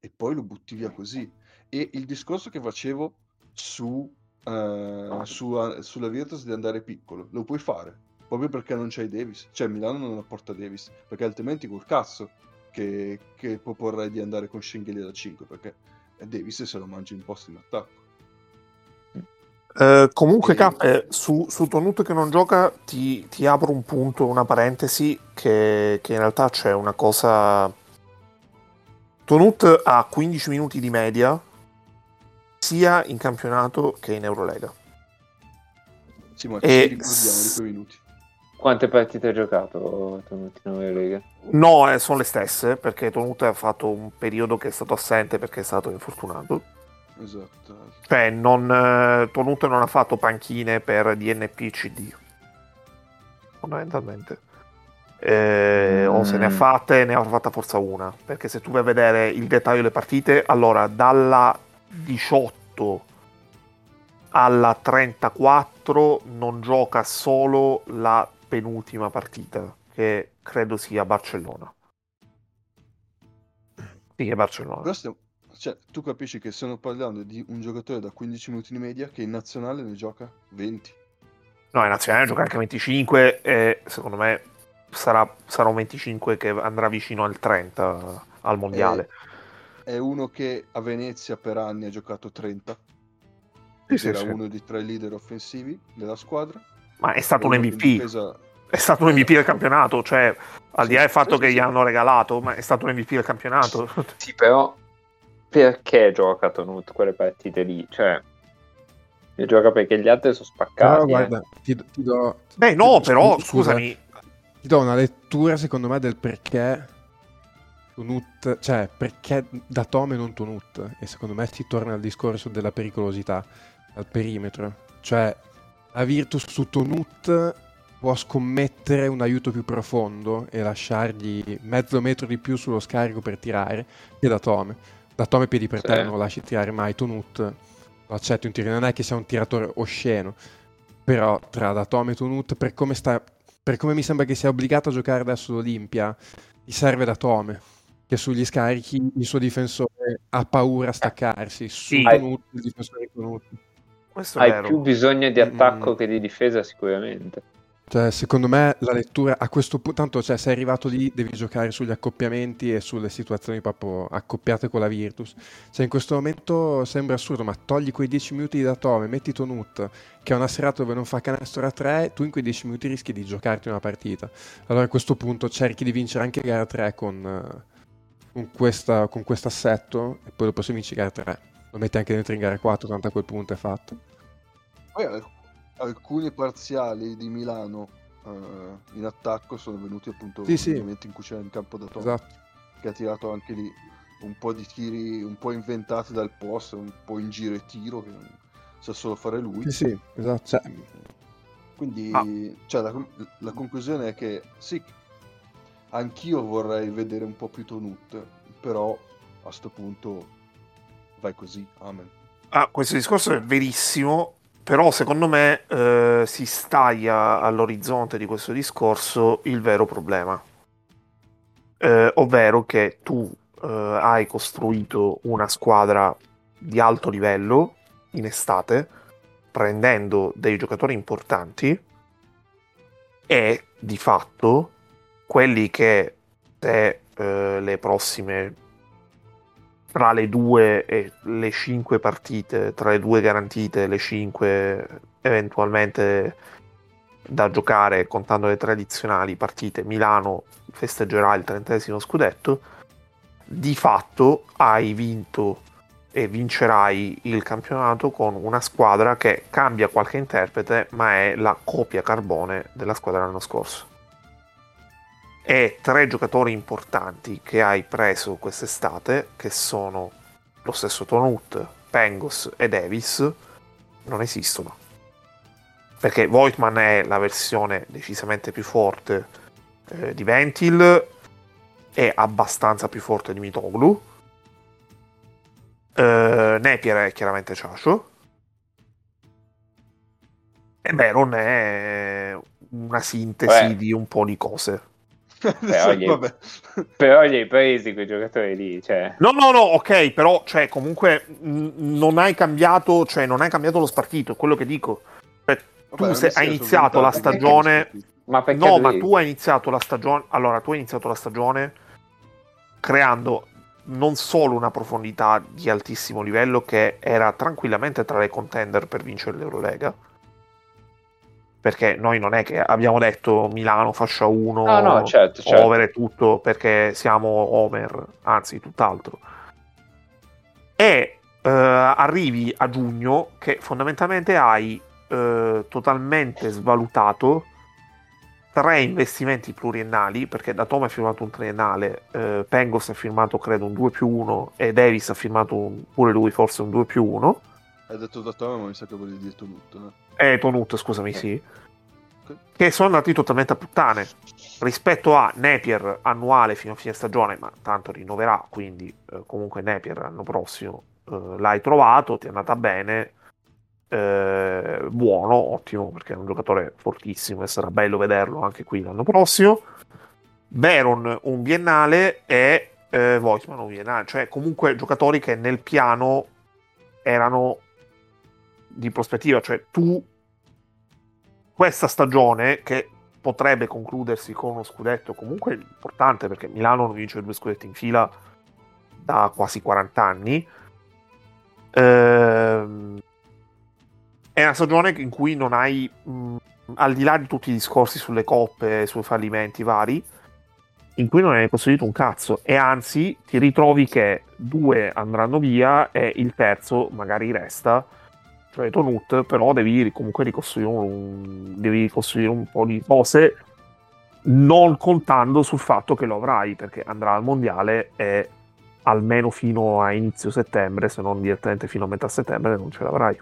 e poi lo butti via così. E il discorso che facevo su, eh, su- sulla Virtus di andare piccolo, lo puoi fare proprio perché non c'hai Davis, cioè Milano non apporta Davis, perché altrimenti col cazzo che, che proporrei di andare con Schengelia da 5 perché Davis se lo mangi in posto in attacco. Eh, comunque, E- Cappe, su, su Tonut che non gioca, ti, ti apro un punto, una parentesi, che, che in realtà c'è una cosa. Tonut ha 15 minuti di media, sia in campionato che in Eurolega. Sì, ma E- ci ricordiamo di quei minuti. Quante partite ha giocato Tonuti in Lega? No, eh, sono le stesse, perché Tonut ha fatto un periodo che è stato assente perché è stato infortunato. Esatto. Cioè, non, eh, Tonut non ha fatto panchine per DNP CD. Fondamentalmente. Eh, O se ne ha Mm. fatte, ne avrà fatta forza una. Perché se tu vai a vedere il dettaglio delle partite, allora dalla 18 alla 34 non gioca solo la penultima partita, che credo sia Barcellona. Sì, è Barcellona. Stiamo- cioè, tu capisci che stiamo parlando di un giocatore da 15 minuti di media che in nazionale ne gioca 20. No, in nazionale gioca anche 25 e secondo me sarà, sarà un 25 che andrà vicino al 30 al mondiale. È uno che a Venezia per anni ha giocato 30. Sì, sì, era sì. uno dei tre leader offensivi della squadra. Ma è stato un MVP. È stato un MVP del campionato, cioè al Sì, di là del fatto sì, che sì, gli hanno regalato, ma è stato un MVP del campionato. Sì, però perché gioca Tonut quelle partite lì? Cioè, le gioca perché gli altri sono spaccati. Però eh. guarda, ti, ti do... Beh, no, ti- però scusa, scusami, Ti do una lettura, secondo me, del perché Tonut, cioè perché da Tome non Tonut. E secondo me si torna al discorso della pericolosità, al perimetro. Cioè, la Virtus su Tonut può scommettere un aiuto più profondo e lasciargli mezzo metro di più sullo scarico per tirare che da Tome. Da Tome piedi per Sì. terra non lo lasci tirare mai. Tonut lo accetto in tiro, non è che sia un tiratore osceno. Però tra Datome e Tonut, per come, sta, per come mi sembra che sia obbligato a giocare adesso l'Olimpia, gli serve Datome, che sugli scarichi il suo difensore ha paura a staccarsi. Su Sì. Tonut, il difensore di Tonut. Questo Hai più bisogno di attacco Mm. che di difesa sicuramente. Cioè, secondo me la lettura a questo punto, tanto cioè, sei arrivato lì, devi giocare sugli accoppiamenti e sulle situazioni proprio accoppiate con la Virtus. Cioè, in questo momento sembra assurdo, ma togli quei 10 minuti di Datome, metti Tonut, che è una serata dove non fa canestro a 3, tu in quei 10 minuti rischi di giocarti una partita. Allora a questo punto cerchi di vincere anche gara 3 con, eh, con, questa, con questo assetto e poi dopo se vinci gara 3 lo metti anche dentro in gara 4, tanto a quel punto è fatto. Poi al- alcuni parziali di Milano eh, in attacco sono venuti appunto Sì, sì. momenti in cui c'era in campo da Tom, Esatto. che ha tirato anche lì un po' di tiri un po' inventati dal post, un po' in giro e tiro, che non, sa solo fare lui. Sì, sì, esatto. Cioè, Quindi Ah. cioè, la, la conclusione è che sì, anch'io vorrei vedere un po' più Tonut, però a sto punto vai così, amen. Ah, questo discorso è verissimo, però secondo me eh, si staglia all'orizzonte di questo discorso il vero problema. Eh, ovvero che tu eh, hai costruito una squadra di alto livello in estate, prendendo dei giocatori importanti e di fatto quelli che se eh, le prossime tra le due e le cinque partite, tra le due garantite le cinque eventualmente da giocare contando le tradizionali partite, Milano festeggerà il trentesimo scudetto, di fatto hai vinto e vincerai il campionato con una squadra che cambia qualche interprete, ma è la copia carbone della squadra dell'anno scorso. E tre giocatori importanti che hai preso quest'estate, che sono lo stesso Tonut, Pengos e Davis, non esistono. Perché Voigtman è la versione decisamente più forte eh, di Ventil, è abbastanza più forte di Mitoglu. Eh, Napier è chiaramente Ciascio. E Baron è una sintesi Beh. di un po' di cose. Però gli- Vabbè. Però li hai presi quei giocatori lì, cioè... No, no, no, ok, però, cioè, comunque mh, non hai cambiato, cioè, non hai cambiato lo spartito, è quello che dico. Cioè, tu Vabbè, se- senso, hai iniziato la stagione... Ma perché No, lui- ma tu hai iniziato la stagione. Allora, tu hai iniziato la stagione creando non solo una profondità di altissimo livello che era tranquillamente tra le contender per vincere l'Eurolega. Perché noi non è che abbiamo detto Milano fascia 1, No, no, certo, certo. over e tutto perché siamo Homer, anzi tutt'altro. E eh, arrivi a giugno che fondamentalmente hai eh, totalmente svalutato tre investimenti pluriennali, perché da Tom ha firmato un triennale, eh, Pengos ha firmato credo un 2 più 1 e Davis ha firmato un- pure lui forse un 2 più 1. Hai detto da Tom, ma mi sa che volevi dire Tonut, no? Eh, Tonut, scusami, sì. Che sono andati totalmente a puttane. Rispetto a Napier annuale fino a fine stagione, ma tanto rinnoverà, quindi eh, comunque Napier l'anno prossimo eh, l'hai trovato, ti è andata bene. eh, buono, ottimo, perché è un giocatore fortissimo e sarà bello vederlo anche qui l'anno prossimo. Baron un biennale e eh, Voigtman un biennale, cioè comunque giocatori che nel piano erano di prospettiva, cioè tu questa stagione che potrebbe concludersi con uno scudetto comunque importante perché Milano non vince due scudetti in fila da quasi 40 anni ehm, è una stagione in cui non hai mh, al di là di tutti i discorsi sulle coppe sui fallimenti vari in cui non hai costruito un cazzo. E anzi ti ritrovi che due andranno via e il terzo magari resta cioè Tonut, però devi comunque ricostruire un, devi ricostruire un po' di cose, non contando sul fatto che lo avrai, perché andrà al mondiale e almeno fino a inizio settembre, se non direttamente fino a metà settembre, non ce l'avrai.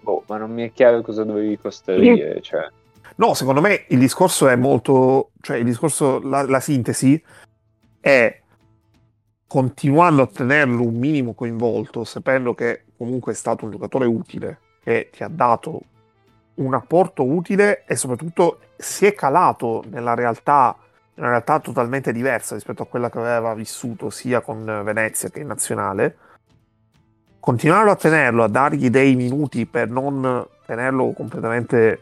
Boh, ma non mi è chiaro cosa dovevi costruire, cioè... No, secondo me il discorso è molto, cioè il discorso, la, la sintesi è continuando a tenerlo un minimo coinvolto, sapendo che comunque è stato un giocatore utile, che ti ha dato un apporto utile e soprattutto si è calato nella realtà, una realtà totalmente diversa rispetto a quella che aveva vissuto sia con Venezia che in nazionale. Continuarlo a tenerlo, a dargli dei minuti per non tenerlo completamente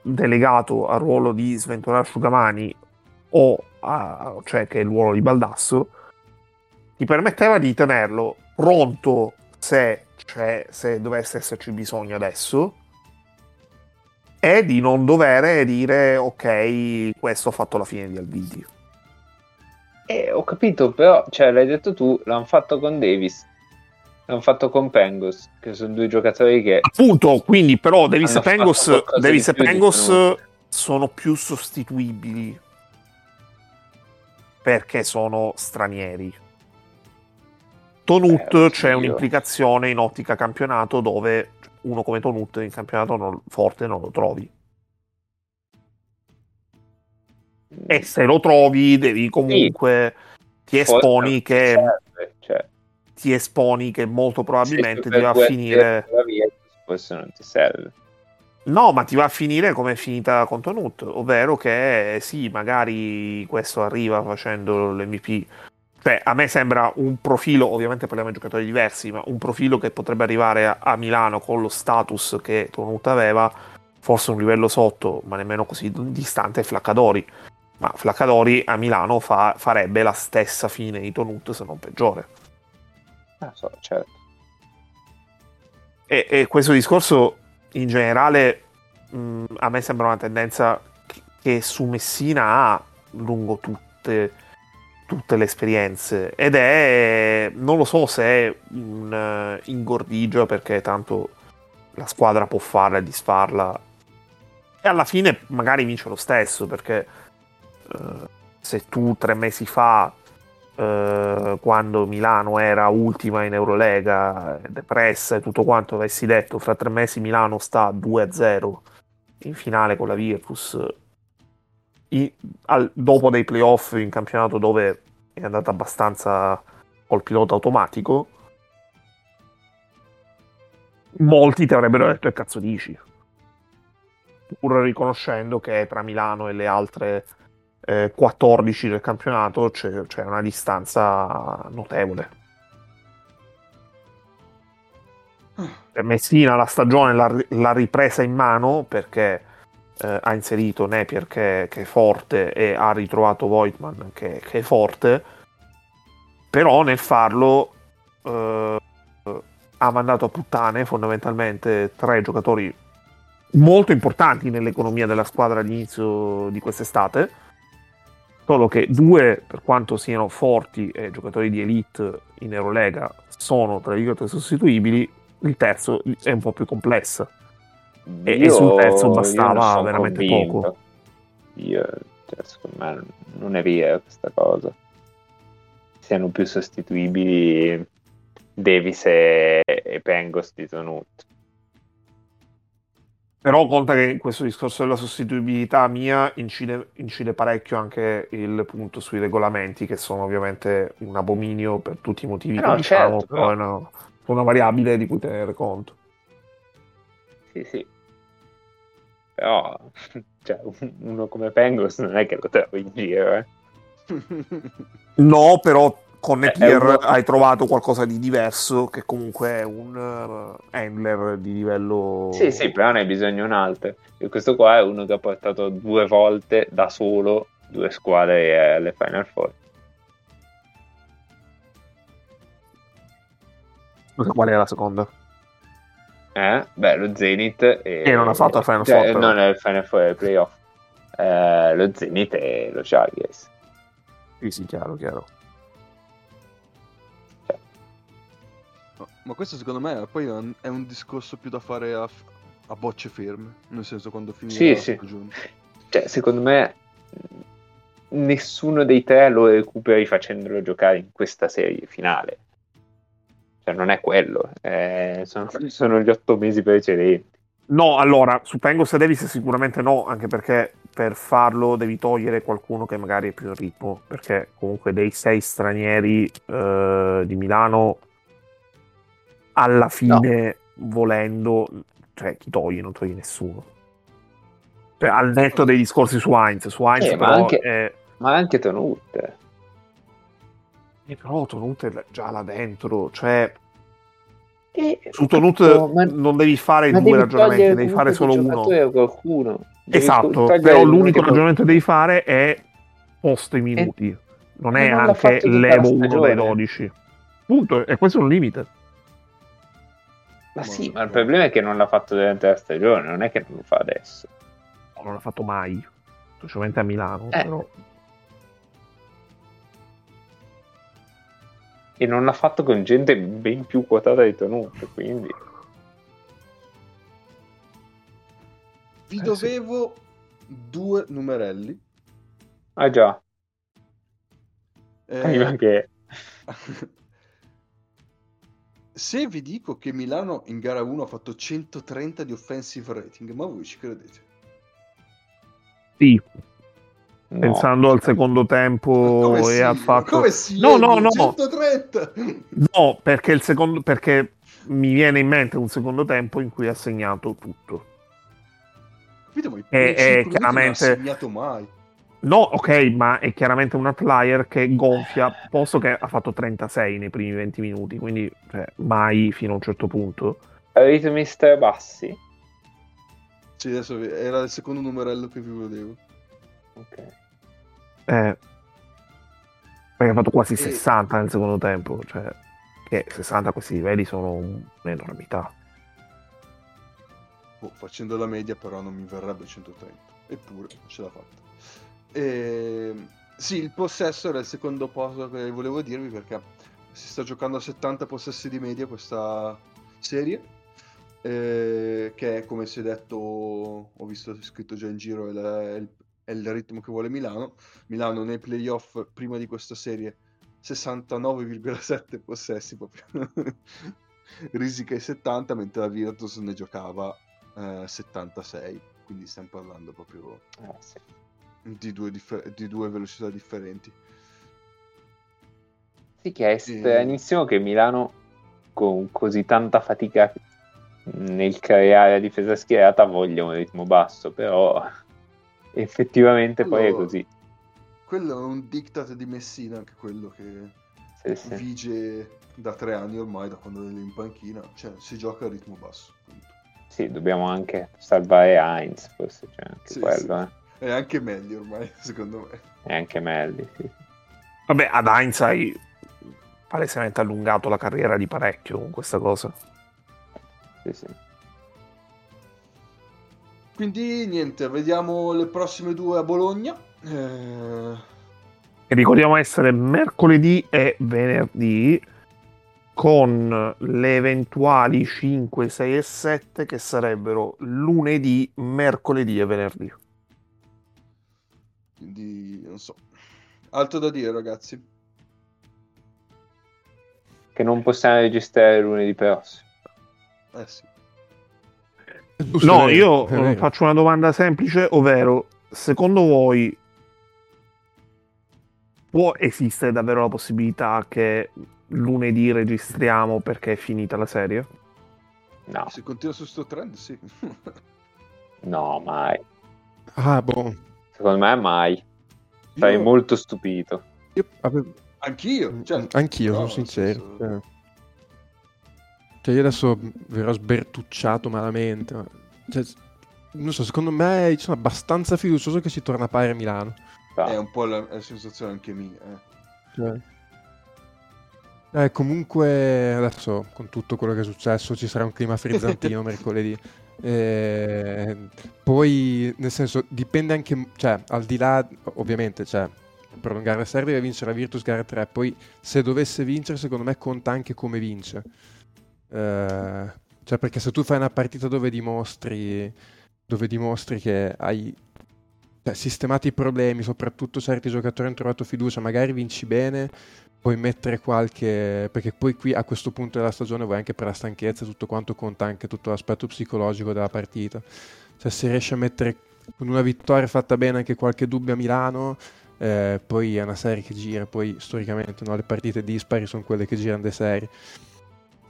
delegato al ruolo di sventolare asciugamani o a, cioè che è il ruolo di Baldasso ti permetteva di tenerlo pronto se, cioè, se dovesse esserci bisogno adesso e di non dover dire ok questo ha fatto la fine di Alviti Eh, ho capito, però, cioè, l'hai detto tu, l'hanno fatto con Davis, l'hanno fatto con Pengos, che sono due giocatori che... appunto quindi però Davis e Pengos, Davis e Pengos sono più sostituibili perché sono stranieri Tonut Eh, c'è un'implicazione in ottica campionato dove uno come Tonut in campionato non- forte non lo trovi. E se lo trovi devi comunque ti Forse esponi non che serve, cioè, ti esponi che molto probabilmente ti va a finire via, forse non ti serve. No, ma ti va a finire come è finita con Tonut, ovvero che sì, magari questo arriva facendo l'MVP. Cioè, a me sembra un profilo, ovviamente parliamo di giocatori diversi, ma un profilo che potrebbe arrivare a, a Milano con lo status che Tonut aveva, forse un livello sotto, ma nemmeno così distante, è Flaccadori. Ma Flaccadori a Milano fa- farebbe la stessa fine di Tonut, se non peggiore. Ah, so, certo. E, e questo discorso in generale mh, a me sembra una tendenza che, che su Messina ha lungo tutte, tutte le esperienze. Ed è non lo so se è un eh, ingordigio perché tanto la squadra può farla e disfarla. E alla fine magari vince lo stesso perché eh, se tu tre mesi fa eh, quando Milano era ultima in Eurolega, depressa e tutto quanto, avessi detto fra tre mesi Milano sta 2-0 in finale con la Virtus, i- al- dopo dei playoff in campionato dove è andata abbastanza col pilota automatico, molti ti avrebbero detto che cazzo dici? Pur riconoscendo che tra Milano e le altre eh, 14 del campionato c'è, c'è una distanza notevole. Per Messina la stagione l'ha, l'ha ripresa in mano perché eh, ha inserito Napier che, che è forte e ha ritrovato Voigtman che, che è forte, però nel farlo eh, ha mandato a puttane fondamentalmente tre giocatori molto importanti nell'economia della squadra all'inizio di quest'estate solo che due, per quanto siano forti e giocatori di elite in Eurolega, sono tra virgolette sostituibili, il terzo è un po' più complessa. E- e sul terzo io bastava veramente convinto. poco. Io, cioè, secondo me non è vera questa cosa. Siano più sostituibili Davis e, e Pengos di Tonut. Però conta che in questo discorso della sostituibilità mia incide, incide parecchio anche il punto sui regolamenti, che sono ovviamente un abominio per tutti i motivi che diciamo, certo, però però- è una, una variabile di cui tenere conto. Sì, sì. Però, [LAUGHS] cioè, un- uno come Pengos non è che lo trovi in giro, eh. [LAUGHS] No, però con Napier uno- hai trovato qualcosa di diverso, che comunque è un eh, handler di livello... Sì, sì, però ne hai bisogno un altro. E questo qua è uno che ha portato due volte da solo due squadre alle Final Four. Qual è la seconda? Eh? Beh, lo Zenith e... E non ha fatto la Final cioè, Four. Non è il Final Four, è il playoff. Eh, lo Zenith e lo Chargers. Sì, sì, chiaro, chiaro. No, Ma questo secondo me poi è un, è un discorso più da fare a, a bocce ferme, nel senso quando finirà Sì, la sì. stagione. Cioè, secondo me nessuno dei tre lo recuperi facendolo giocare in questa serie finale. Cioè, non è quello, eh, sono, [LAUGHS] sono gli otto mesi precedenti. No, allora, su Pengos e Davis sicuramente no, anche perché per farlo devi togliere qualcuno che magari è più in ritmo, perché comunque dei sei stranieri eh, di Milano, alla fine, volendo, cioè chi togli? Non togli nessuno. Cioè, al netto dei discorsi su Heinz, su Heinz Eh, ma però anche- è... Ma anche Tonut. Eh, però Tonut è già là dentro, cioè Eh, su Tonut ma- non devi fare due devi ragionamenti, devi fare solo uno. qualcuno. Devi Esatto, però l'unico ragionamento che devi fare è posto i minuti, non è e non anche levo 1 dai stagione. 12. Punto, e questo è un limite. Ma sì, ma il problema è che non l'ha fatto durante la stagione, non è che non lo fa adesso. Non l'ha fatto mai, specialmente a Milano. Eh. Però. E non l'ha fatto con gente ben più quotata di Tonut, quindi... Vi Eh, dovevo due numerelli. Ah già, Eh, prima che... [LAUGHS] se vi dico che Milano in gara 1 ha fatto 130 di offensive rating, ma voi ci credete? Sì, No. pensando al secondo tempo e sì? al fatto... Come sì? No, no, no. 130! No, perché il secondo... perché mi viene in mente un secondo tempo in cui ha segnato tutto. Capito, ma E- minuti chiaramente- non ha segnato mai. No, ok, ma è chiaramente un outlier che gonfia, posto che ha fatto 36 nei primi 20 minuti, quindi cioè, mai fino a un certo punto. Ritmister bassi? Sì, adesso era il secondo numerello che vi vedevo. Ok. Eh, perché ha fatto quasi E- 60 nel secondo tempo, cioè che 60 a questi livelli sono un- un'enormità. Boh, facendo la media però non mi verrebbe 130. Eppure ce l'ha fatta. Ehm, Sì, il possesso era il secondo posto che volevo dirvi perché si sta giocando a 70 possessi di media questa serie. eh, che è come si è detto, ho visto scritto già in giro, è il, è il ritmo che vuole Milano. Milano nei playoff prima di questa serie 69,7 possessi proprio [LAUGHS] risica i 70 mentre la Virtus ne giocava eh, 76 quindi stiamo parlando proprio Eh, sì. di due, differ- di due velocità differenti Sì, che è stranissimo che Milano, con così tanta fatica nel creare la difesa schierata, voglia un ritmo basso, però effettivamente poi è Quello- così. quello è un diktat di Messina anche quello che Sì, sì. vige da tre anni ormai da quando è in panchina cioè si gioca a ritmo basso appunto. Sì, dobbiamo anche salvare Heinz, forse c'è anche Sì, quello, sì. è anche meglio ormai [LAUGHS] secondo me eh. E anche Melli, sì. Vabbè, ad Heinz hai palesemente allungato la carriera di parecchio con questa cosa. sì, sì. Quindi niente vediamo le prossime due a Bologna Eh, E ricordiamo essere mercoledì e venerdì con le eventuali 5, 6 e 7 che sarebbero lunedì, mercoledì e venerdì. quindi non so altro da dire ragazzi Che non possiamo registrare lunedì prossimo. eh sì No, io eh, faccio una domanda semplice, ovvero, secondo voi può esistere davvero la possibilità che lunedì registriamo perché è finita la serie? No, se continua su sto trend sì [LAUGHS] no, mai. Ah, boh. Secondo me mai. Sarei Io- molto stupito. io anch'io cioè, Anch'io, no, sono sincero. senso- Cioè, Cioè, io adesso verrò sbertucciato malamente. ma- cioè, non so, secondo me sono abbastanza fiducioso che si torna a pari a Milano. No. È un po' la, la sensazione anche mia. eh. Cioè. Eh, comunque adesso con tutto quello che è successo ci sarà un clima frizzantino [LAUGHS] mercoledì. Eh, poi nel senso dipende anche, cioè al di là ovviamente, cioè prolungare la serie deve vincere la Virtus gara 3, poi se dovesse vincere secondo me conta anche come vince. Eh, cioè perché se tu fai una partita dove dimostri, dove dimostri che hai cioè, sistemati i problemi, soprattutto certi giocatori hanno trovato fiducia, magari vinci bene, puoi mettere qualche... perché poi qui a questo punto della stagione vuoi anche per la stanchezza e tutto quanto conta anche tutto l'aspetto psicologico della partita. Cioè se riesci a mettere con una vittoria fatta bene anche qualche dubbio a Milano, eh, poi è una serie che gira, poi storicamente no, le partite dispari sono quelle che girano le serie.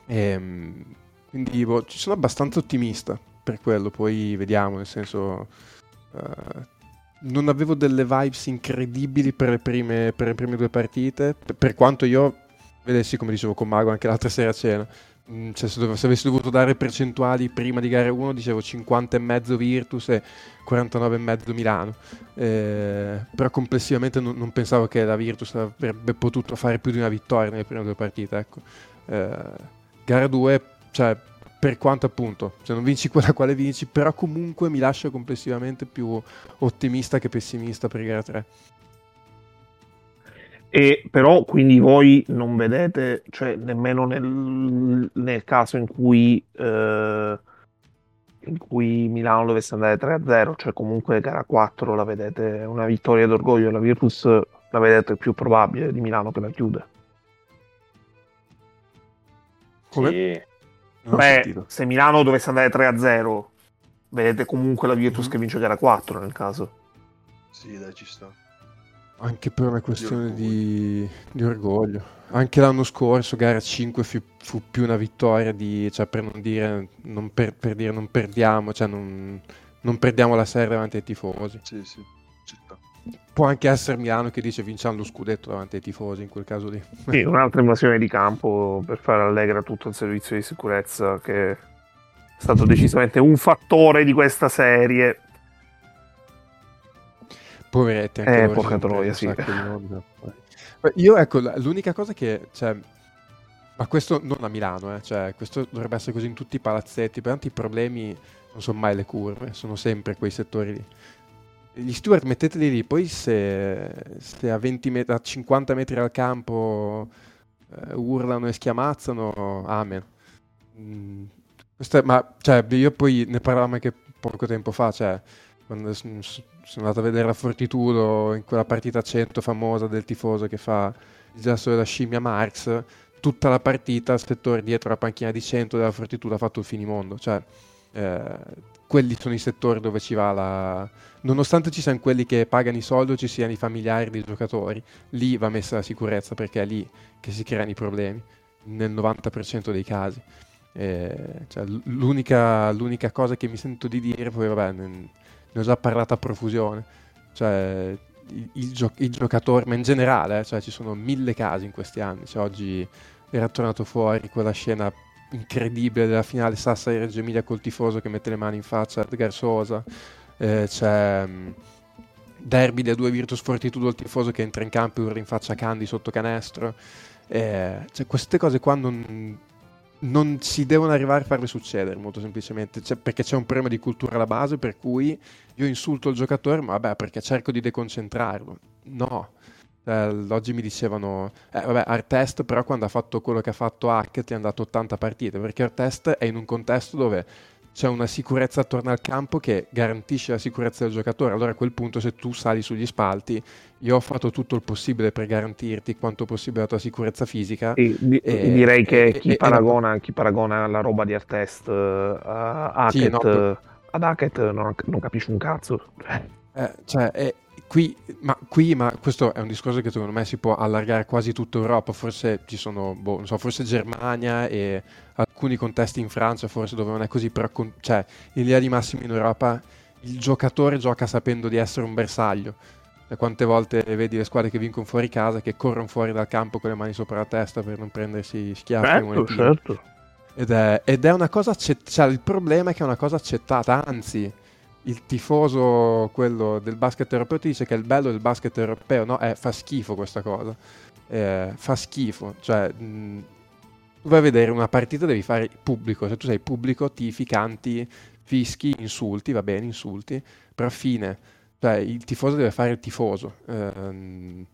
Ehm, quindi boh, sono abbastanza ottimista per quello, poi vediamo, nel senso... eh, non avevo delle vibes incredibili per le prime, per le prime due partite, per, per quanto io vedessi, come dicevo con Mago anche l'altra sera a cena, mm, cioè se, dov- se avessi dovuto dare percentuali prima di gara 1 dicevo 50,5 Virtus e 49,5 Milano, Eh, però complessivamente non, non pensavo che la Virtus avrebbe potuto fare più di una vittoria nelle prime due partite, ecco. Eh, gara 2, cioè per quanto appunto, se non vinci quella quale vinci, però comunque mi lascia complessivamente più ottimista che pessimista per gara 3. E però quindi voi non vedete, cioè nemmeno nel, nel caso in cui, eh, in cui Milano dovesse andare 3-0, cioè comunque gara 4 la vedete una vittoria d'orgoglio, la Virtus la vedete più probabile di Milano che la chiude. Come? Sì. Beh, se Milano dovesse andare 3-0, vedete comunque la Virtus Mhm. che vince gara 4 nel caso. Sì, dai, ci sta. Anche per una questione orgoglio. di, di orgoglio. Anche l'anno scorso, gara 5 fu, fu più una vittoria di, cioè per non dire, non per, per dire non perdiamo, cioè non, non perdiamo la serie davanti ai tifosi. Sì, sì, ci sta. Può anche essere Milano che dice vinciamo lo scudetto davanti ai tifosi in quel caso lì. Sì, un'altra invasione di campo per fare allegra tutto il servizio di sicurezza che è stato decisamente un fattore di questa serie. Poveretti anche Eh, sono troia, sì. Io ecco, l'unica cosa che, cioè, ma questo non a Milano, eh, cioè, questo dovrebbe essere così in tutti i palazzetti, per tanti i problemi non sono mai le curve, sono sempre quei settori lì. Gli steward metteteli lì, poi se, se a, 20 met- a 50 metri dal campo eh, urlano e schiamazzano, amen. Mm, è- ma cioè, io poi ne parlavamo anche poco tempo fa, cioè, quando s- s- sono andato a vedere la Fortitudo in quella partita 100 famosa del tifoso che fa il gesto della scimmia Marx, tutta la partita il settore dietro la panchina di 100 della Fortitudo ha fatto il finimondo, cioè eh, quelli sono i settori dove ci va la... Nonostante ci siano quelli che pagano i soldi o ci siano i familiari dei giocatori, lì va messa la sicurezza perché è lì che si creano i problemi, nel 90% dei casi. Eh, cioè, l'unica, l'unica cosa che mi sento di dire, poi vabbè, ne, ne ho già parlato a profusione, cioè il, il gio- il giocatore, ma in generale, eh, cioè, ci sono mille casi in questi anni, cioè, oggi era tornato fuori quella scena incredibile della finale Sassari Reggio Emilia col tifoso che mette le mani in faccia a Edgar Sosa, eh, c'è mh, derby delle due Virtus Fortitudo il tifoso che entra in campo e urla in faccia a Candy sotto canestro, eh, cioè, queste cose qua non, non si devono arrivare a farle succedere molto semplicemente. Cioè, perché c'è un problema di cultura alla base per cui io insulto il giocatore ma vabbè perché cerco di deconcentrarlo. No Eh, oggi mi dicevano eh, vabbè Artest però quando ha fatto quello che ha fatto Hackett è andato 80 partite perché Artest è in un contesto dove c'è una sicurezza attorno al campo che garantisce la sicurezza del giocatore allora a quel punto se tu sali sugli spalti io ho fatto tutto il possibile per garantirti quanto possibile la tua sicurezza fisica Sì, di- E- direi che e- chi, e- paragona, chi paragona la roba di Artest eh, a Sì, Hackett, no, eh, ad Hackett non, non capisce un cazzo. Eh, cioè, qui, ma, qui, ma questo è un discorso che secondo me si può allargare quasi tutta Europa. Forse ci sono, boh, non so, forse Germania e alcuni contesti in Francia, forse dove non è così, però con- cioè, in linea di massima in Europa il giocatore gioca sapendo di essere un bersaglio. Cioè, quante volte vedi le squadre che vincono fuori casa che corrono fuori dal campo con le mani sopra la testa per non prendersi schiaffi e Certo, certo. Ed è, ed è una cosa accett- cioè, il problema è che è una cosa accettata, anzi, il tifoso, quello del basket europeo, ti dice che il bello del basket europeo, no? È, fa schifo questa cosa. Eh, fa schifo. Cioè, mh, vai a vedere una partita, devi fare pubblico. Se tu sei pubblico, tifi, canti, fischi, insulti, va bene, insulti, però fine. Cioè, il tifoso deve fare il tifoso. Ehm,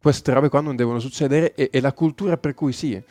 queste robe qua non devono succedere e, e la cultura per cui sì,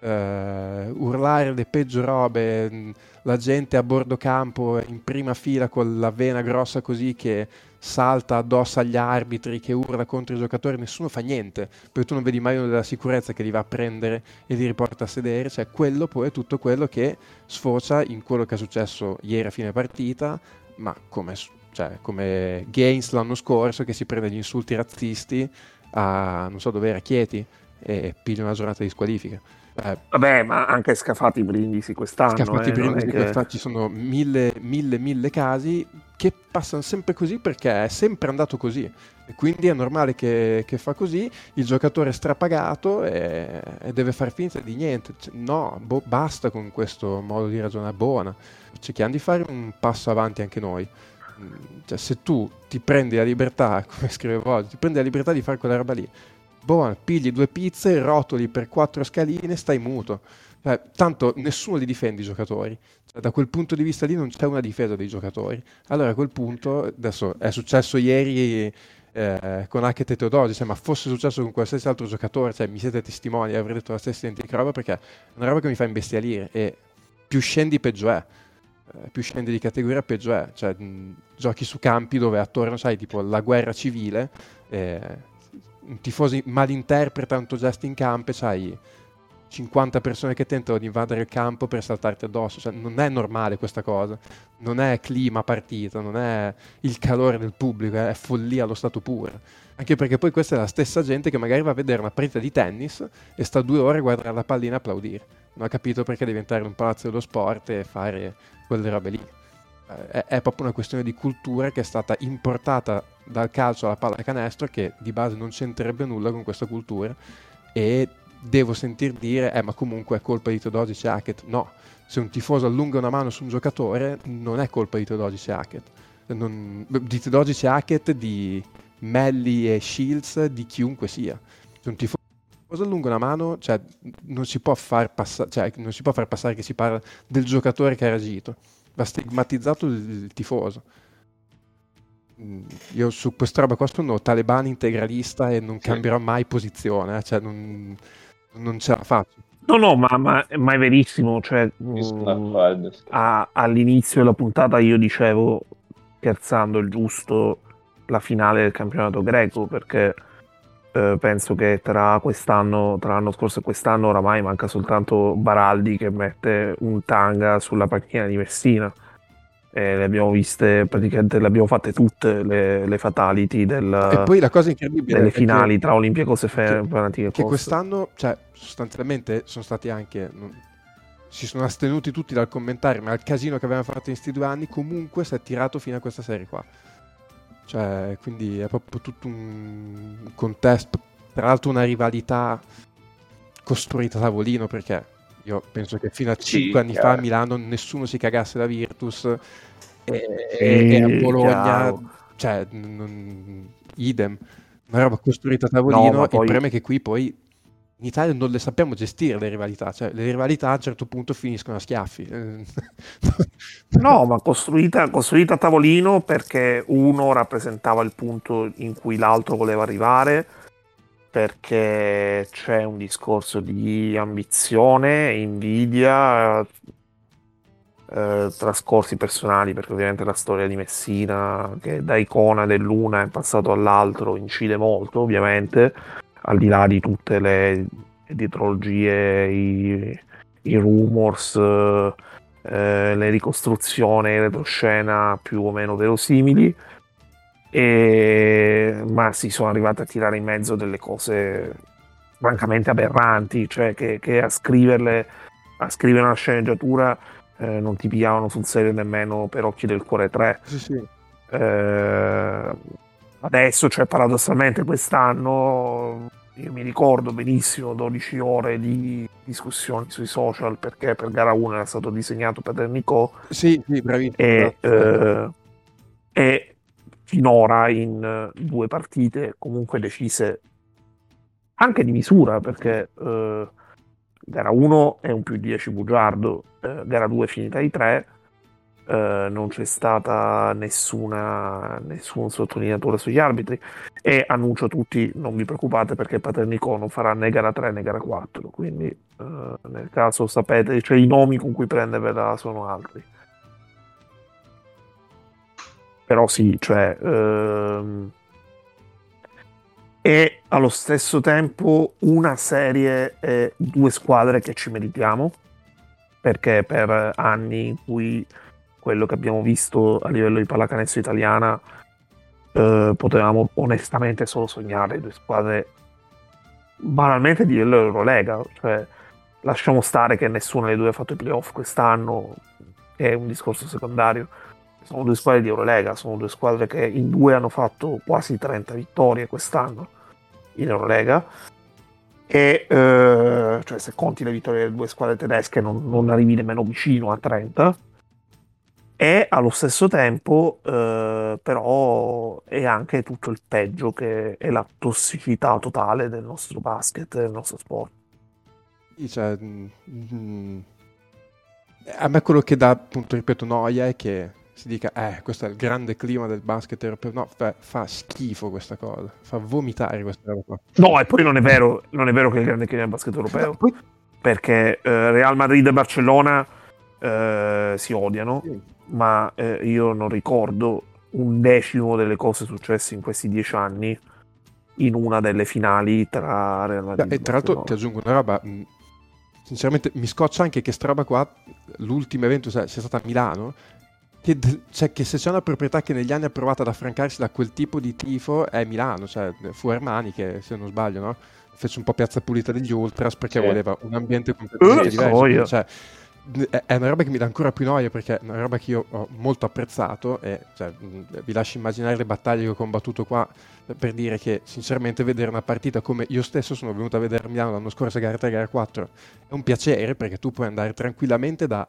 eh, urlare le peggio robe, mh, la gente a bordo campo in prima fila con la vena grossa così che salta addosso agli arbitri, che urla contro i giocatori, nessuno fa niente, perché tu non vedi mai uno della sicurezza che li va a prendere e li riporta a sedere, cioè quello poi è tutto quello che sfocia in quello che è successo ieri a fine partita, ma come, cioè, come Gaines l'anno scorso che si prende gli insulti razzisti a, non so dove era, Chieti, e piglia una giornata di squalifica. Eh, Vabbè, ma anche scafati brindisi quest'anno. Scaffati eh, prima non è di che- questa ci sono mille, mille, mille casi che passano sempre così perché è sempre andato così. E quindi è normale che, che fa così, il giocatore è strapagato e, e deve far finta di niente. Cioè, no, boh, basta con questo modo di ragionare buona. Cerchiamo di fare un passo avanti anche noi. Mm, Cioè, se tu ti prendi la libertà, [LAUGHS] come scrivevo oggi, ti prendi la libertà di fare quella roba lì, buona, pigli due pizze, rotoli per quattro scaline, stai muto. Cioè, tanto nessuno li difende i giocatori. Cioè, da quel punto di vista lì non c'è una difesa dei giocatori. Allora a quel punto, adesso è successo ieri eh, con Hackett e Teodoro, cioè, ma fosse successo con qualsiasi altro giocatore, cioè, mi siete testimoni, avrei detto la stessa identica roba perché è una roba che mi fa imbestialire e più scendi peggio è. Eh, più scendi di categoria peggio è. Cioè, mh, giochi su campi dove attorno sai tipo la guerra civile, eh, un tifoso malinterpreta un tuo gesto in campo e c'hai 50 persone che tentano di invadere il campo per saltarti addosso. Cioè, non è normale questa cosa. Non è clima partita, non è il calore del pubblico, è follia allo stato puro. Anche perché poi questa è la stessa gente che magari va a vedere una partita di tennis e sta due ore a guardare la pallina e applaudire. Non ha capito perché in un palazzo dello sport e fare quelle robe lì. Eh, È, proprio una questione di cultura che è stata importata dal calcio alla pallacanestro che di base non c'entrerebbe nulla con questa cultura. E devo sentir dire eh ma comunque è colpa di Teodosic e Hackett. No, se un tifoso allunga una mano su un giocatore non è colpa di Teodosic e Hackett. Non, di Teodosic e Hackett di Melli e Shields di chiunque sia. Se un tifoso allunga una mano cioè, non, si passa- cioè, non si può far passare che si parla del giocatore che ha reagito va stigmatizzato il, il tifoso Mm, io su questa roba qua sono talebano integralista e non Sì. cambierò mai posizione, eh, cioè non, non ce la faccio. No, no, ma, ma- ma è verissimo. Cioè, Io sono mm, a- all'inizio della puntata io dicevo, scherzando il giusto, la finale del campionato greco, perché eh, penso che tra quest'anno, tra l'anno scorso e quest'anno, oramai manca soltanto Baraldi che mette un tanga sulla panchina di Messina. E le abbiamo viste, praticamente le abbiamo fatte tutte le, le fatality del- e poi la cosa incredibile delle è che- finali tra Olympiacos e che- Fe- Panathinaikos. che quest'anno, cioè, sostanzialmente sono stati anche. non- si sono astenuti tutti dal commentare, ma il casino che avevano fatto in questi due anni comunque si è tirato fino a questa serie qua. Cioè, quindi è proprio tutto un contesto. Tra l'altro, una rivalità costruita a tavolino perché io penso che fino a Sì, 5 anni fa a Milano nessuno si cagasse da Virtus e, Sì, e- e a Bologna, chiaro. cioè, non- idem. Una roba costruita a tavolino. No, Il poi- problema è che qui poi in Italia non le sappiamo gestire le rivalità. Cioè, le rivalità a un certo punto finiscono a schiaffi. Eh, No, ma costruita, costruita a tavolino perché uno rappresentava il punto in cui l'altro voleva arrivare, perché c'è un discorso di ambizione, invidia, eh, trascorsi personali, perché ovviamente la storia di Messina, che da icona dell'una è passato all'altro, incide molto, ovviamente, al di là di tutte le dietrologie, i, i rumors. eh, le ricostruzioni retroscena più o meno verosimili, e... ma si sono arrivate a tirare in mezzo delle cose francamente aberranti, cioè che, che a scriverle, a scrivere una sceneggiatura eh, non ti pigliavano sul serio nemmeno per Occhi del Cuore 3. sì, sì. Eh, adesso, cioè paradossalmente quest'anno, io mi ricordo benissimo 12 ore di discussioni sui social perché per gara 1 era stato disegnato per Nico Sì, sì, bravissimo. e, eh, e finora in eh, due partite comunque decise anche di misura perché eh, gara 1 è un più 10 bugiardo, eh, gara 2 è finita di 3 eh, non c'è stata nessuna nessun sottolineatore sugli arbitri. E annuncio a tutti non vi preoccupate perché Paternico non farà né gara 3 né gara 4 quindi eh, nel caso sapete cioè i nomi con cui prendervela sono altri. Però sì cioè ehm, e allo stesso tempo una serie e due squadre che ci meritiamo perché per anni in cui quello che abbiamo visto a livello di pallacanestro italiana eh, potevamo onestamente solo sognare due squadre banalmente di livello Eurolega cioè lasciamo stare che nessuna delle due ha fatto i playoff quest'anno è un discorso secondario. Sono due squadre di Eurolega sono due squadre che in due hanno fatto quasi 30 vittorie quest'anno in Eurolega. E eh, cioè se conti le vittorie delle due squadre tedesche non, non arrivi nemmeno vicino a 30 e allo stesso tempo eh, però è anche tutto il peggio che è la tossicità totale del nostro basket del nostro sport. Cioè, mm, mm, a me quello che dà, appunto, ripeto, noia è che si dica, eh, questo è il grande clima del basket europeo. No, fa, fa schifo questa cosa, fa vomitare questa roba no e poi non è vero non è vero che è il grande clima del basket europeo. No, poi- perché eh, Real Madrid e Barcellona eh, si odiano sì. ma eh, io non ricordo un decimo delle cose successe in questi dieci anni in una delle finali tra Real Madrid e tra l'altro ti aggiungo una roba, mh, sinceramente mi scoccia anche che sta roba qua, l'ultimo evento sia, sia stata a Milano, che, cioè, che, se c'è una proprietà che negli anni ha provato ad affrancarsi da quel tipo di tifo è Milano, cioè fu Armani che se non sbaglio, no? fece un po' piazza pulita degli Ultras perché sì. voleva un ambiente completamente uh, diverso. Cioè, è una roba che mi dà ancora più noia perché è una roba che io ho molto apprezzato e cioè, vi lascio immaginare le battaglie che ho combattuto qua per dire che sinceramente vedere una partita come io stesso sono venuto a vedere a Milano l'anno scorso a gara 3 gara 4 è un piacere perché tu puoi andare tranquillamente da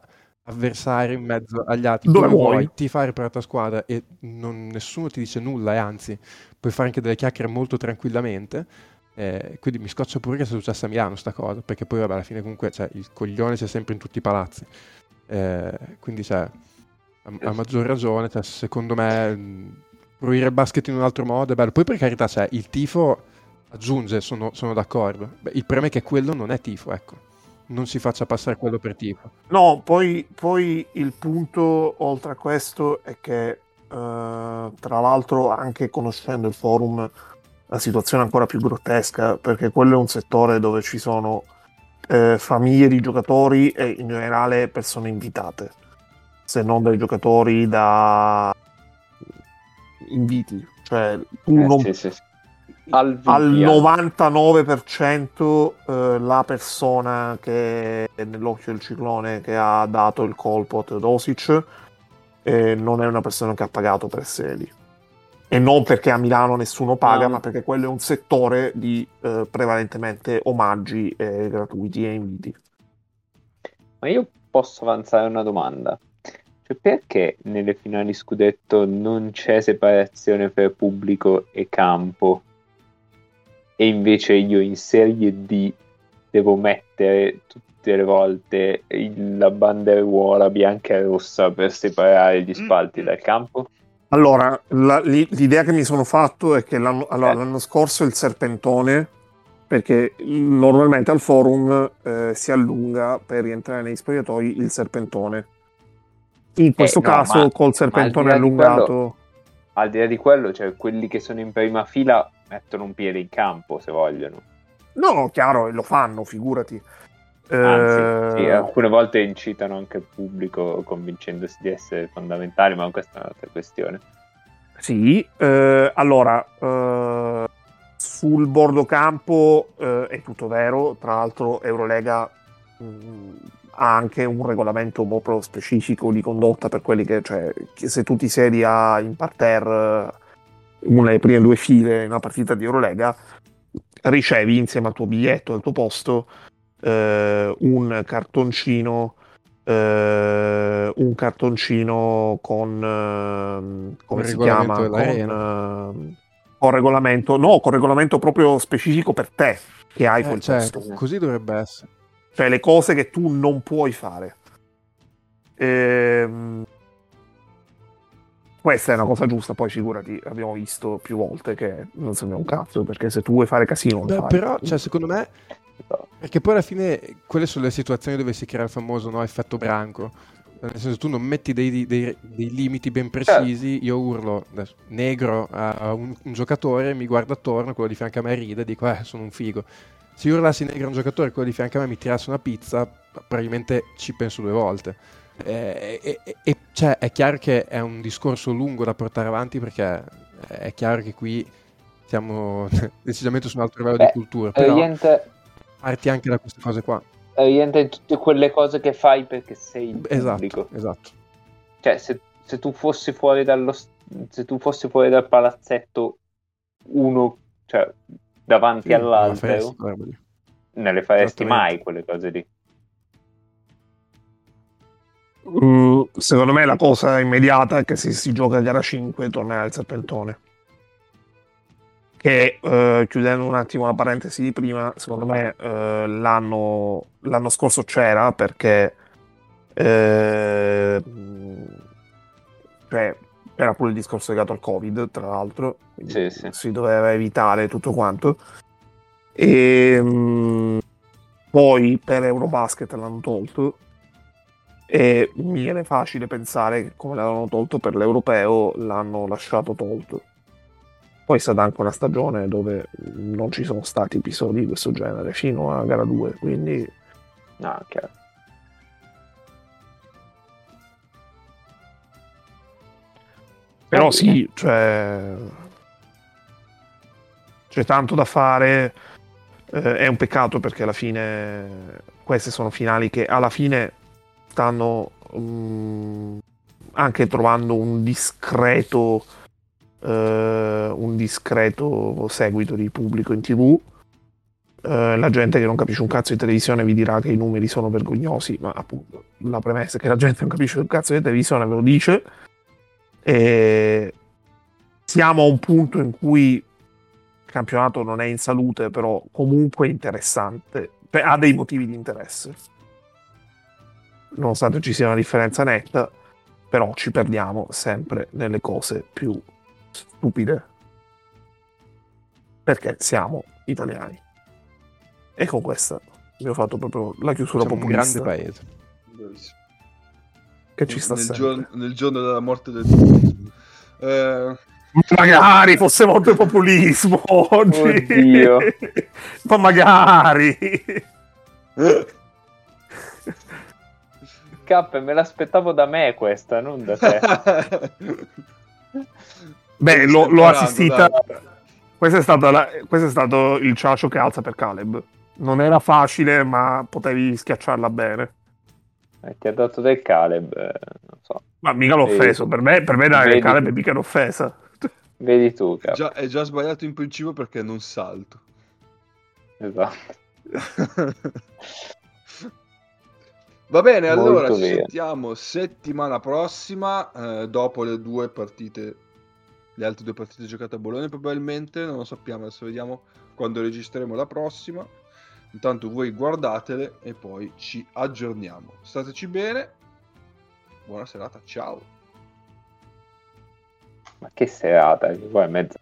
avversario in mezzo agli altri. Dove vuoi, vuoi ti fare per la tua squadra e non, nessuno ti dice nulla e anzi puoi fare anche delle chiacchiere molto tranquillamente eh, quindi mi scoccia pure che sia successa a Milano sta cosa, perché poi vabbè, alla fine comunque cioè, il coglione c'è sempre in tutti i palazzi. Eh, quindi cioè, a, a, maggior ragione, cioè, secondo me, fruire il basket in un altro modo è bello. Poi per carità, cioè, il tifo aggiunge, sono, sono d'accordo. Beh, il problema è che quello non è tifo, ecco. Non si faccia passare quello per tifo. No, poi, poi il punto, oltre a questo, è che Uh, tra l'altro anche conoscendo il forum la situazione è ancora più grottesca perché quello è un settore dove ci sono eh, famiglie di giocatori e in generale persone invitate, se non dai giocatori da inviti, cioè tu eh, non... sì, sì, sì. Al, al 99% eh, la persona che è nell'occhio del ciclone che ha dato il colpo a Teodosic eh, non è una persona che ha pagato per sé lì e non perché a Milano nessuno paga, no. ma perché quello è un settore di eh, prevalentemente omaggi eh, gratuiti e inviti. Ma io posso avanzare una domanda. Cioè, perché nelle finali scudetto non c'è separazione per pubblico e campo? E invece io in Serie D devo mettere tutte le volte la banderuola bianca e rossa per separare gli spalti mm. dal campo? Allora, la, l'idea che mi sono fatto è che l'anno, allora, l'anno scorso il serpentone, perché normalmente al forum eh, si allunga per rientrare nei spogliatoi il serpentone. In questo eh, no, caso ma, col serpentone allungato... Quello, al di là di quello, cioè quelli che sono in prima fila mettono un piede in campo se vogliono. No, no, chiaro, e lo fanno, figurati. Anzi, sì, eh, alcune volte incitano anche il pubblico convincendosi di essere fondamentali, ma questa è un'altra questione. Sì, eh, allora, eh, sul bordo campo eh, è tutto vero, tra l'altro Eurolega mh, mm, ha anche un regolamento proprio specifico di condotta per quelli che, cioè, se tu ti siedi a, in parterre, una delle prime due file in una partita di Eurolega, ricevi insieme al tuo biglietto, al tuo posto, eh, un cartoncino eh, un cartoncino con eh, come si chiama? con, eh, con, regolamento no con regolamento proprio specifico per te che hai quel cioè, così dovrebbe essere. Cioè le cose che tu non puoi fare. Ehm questa è una cosa giusta, poi figurati, abbiamo visto più volte che non serve un cazzo, perché se tu vuoi fare casino... Beh, però, cioè, secondo me, perché poi alla fine quelle sono le situazioni dove si crea il famoso no, effetto branco. Nel senso, tu non metti dei, dei, dei limiti ben precisi, io urlo adesso, negro a un, un, giocatore, mi guarda attorno, quello di fianco a me ride e dico, eh, sono un figo. Se io urlassi negro a un giocatore, quello di fianco a me mi tirasse una pizza, probabilmente ci penso due volte. E, e, e cioè, è chiaro che è un discorso lungo da portare avanti perché è chiaro che qui siamo [LAUGHS] decisamente su un altro livello Beh, di cultura. Però... Oriente parti anche da queste cose qua. Rientra in tutte quelle cose che fai perché sei il esatto, pubblico. Esatto. Cioè, se, se, tu fossi fuori dallo se tu fossi fuori dal palazzetto uno, cioè davanti sì, all'altro, non le faresti mai quelle cose lì. Mm, secondo me la cosa immediata è che se si gioca a gara 5 tornerà il serpentone che eh, chiudendo un attimo la parentesi di prima, secondo me eh, l'anno, l'anno, scorso c'era perché eh, cioè, era pure il discorso legato al Covid, tra l'altro, sì, sì. si doveva evitare tutto quanto. E mh, mm, poi per Eurobasket l'hanno tolto e mi viene facile pensare che come l'hanno tolto per l'Europeo l'hanno lasciato tolto poi è stata anche una stagione dove non ci sono stati episodi di questo genere fino a gara 2, quindi No, chiaro. Però sì, cioè... C'è tanto da fare. Eh, è un peccato perché alla fine queste sono finali che alla fine stanno mm, anche trovando un discreto eh, un discreto seguito di pubblico in tv. Eh, la gente che non capisce un cazzo di televisione vi dirà che i numeri sono vergognosi, ma appunto la premessa è che la gente non capisce un cazzo di televisione ve lo dice. E siamo a un punto in cui il campionato non è in salute, però comunque è interessante, ha dei motivi di interesse. Nonostante ci sia una differenza netta, però ci perdiamo sempre nelle cose più stupide. Perché siamo italiani. E con questa abbiamo fatto proprio la chiusura Siamo un populista. grande paese. Che ci sta nel, sempre. giorno, nel giorno della morte del populismo. Eh, Magari fosse molto populismo oggi. Oddio. Ma magari. K, me l'aspettavo da me questa, non da te. [LAUGHS] Beh, Stai l'ho, assistita. dai. Questo è, stato la- questo è stato il ciacio che alza per Caleb. Non era facile, ma potevi schiacciarla bene. Eh, Ti ha dato del Caleb, eh, non so. Ma mica l'ho offeso. Per me, per me Vedi. Caleb è mica un'offesa. [LAUGHS] Vedi tu, K. già, è già sbagliato in principio perché non salto. Esatto. [LAUGHS] Va bene, Molto allora ci bene. sentiamo settimana prossima, eh, dopo le due partite, le altre due partite giocate a Bologna probabilmente, non lo sappiamo, adesso vediamo quando registreremo la prossima. Intanto voi guardatele e poi ci aggiorniamo. Stateci bene, buona serata, ciao. Ma che serata, che poi è mezza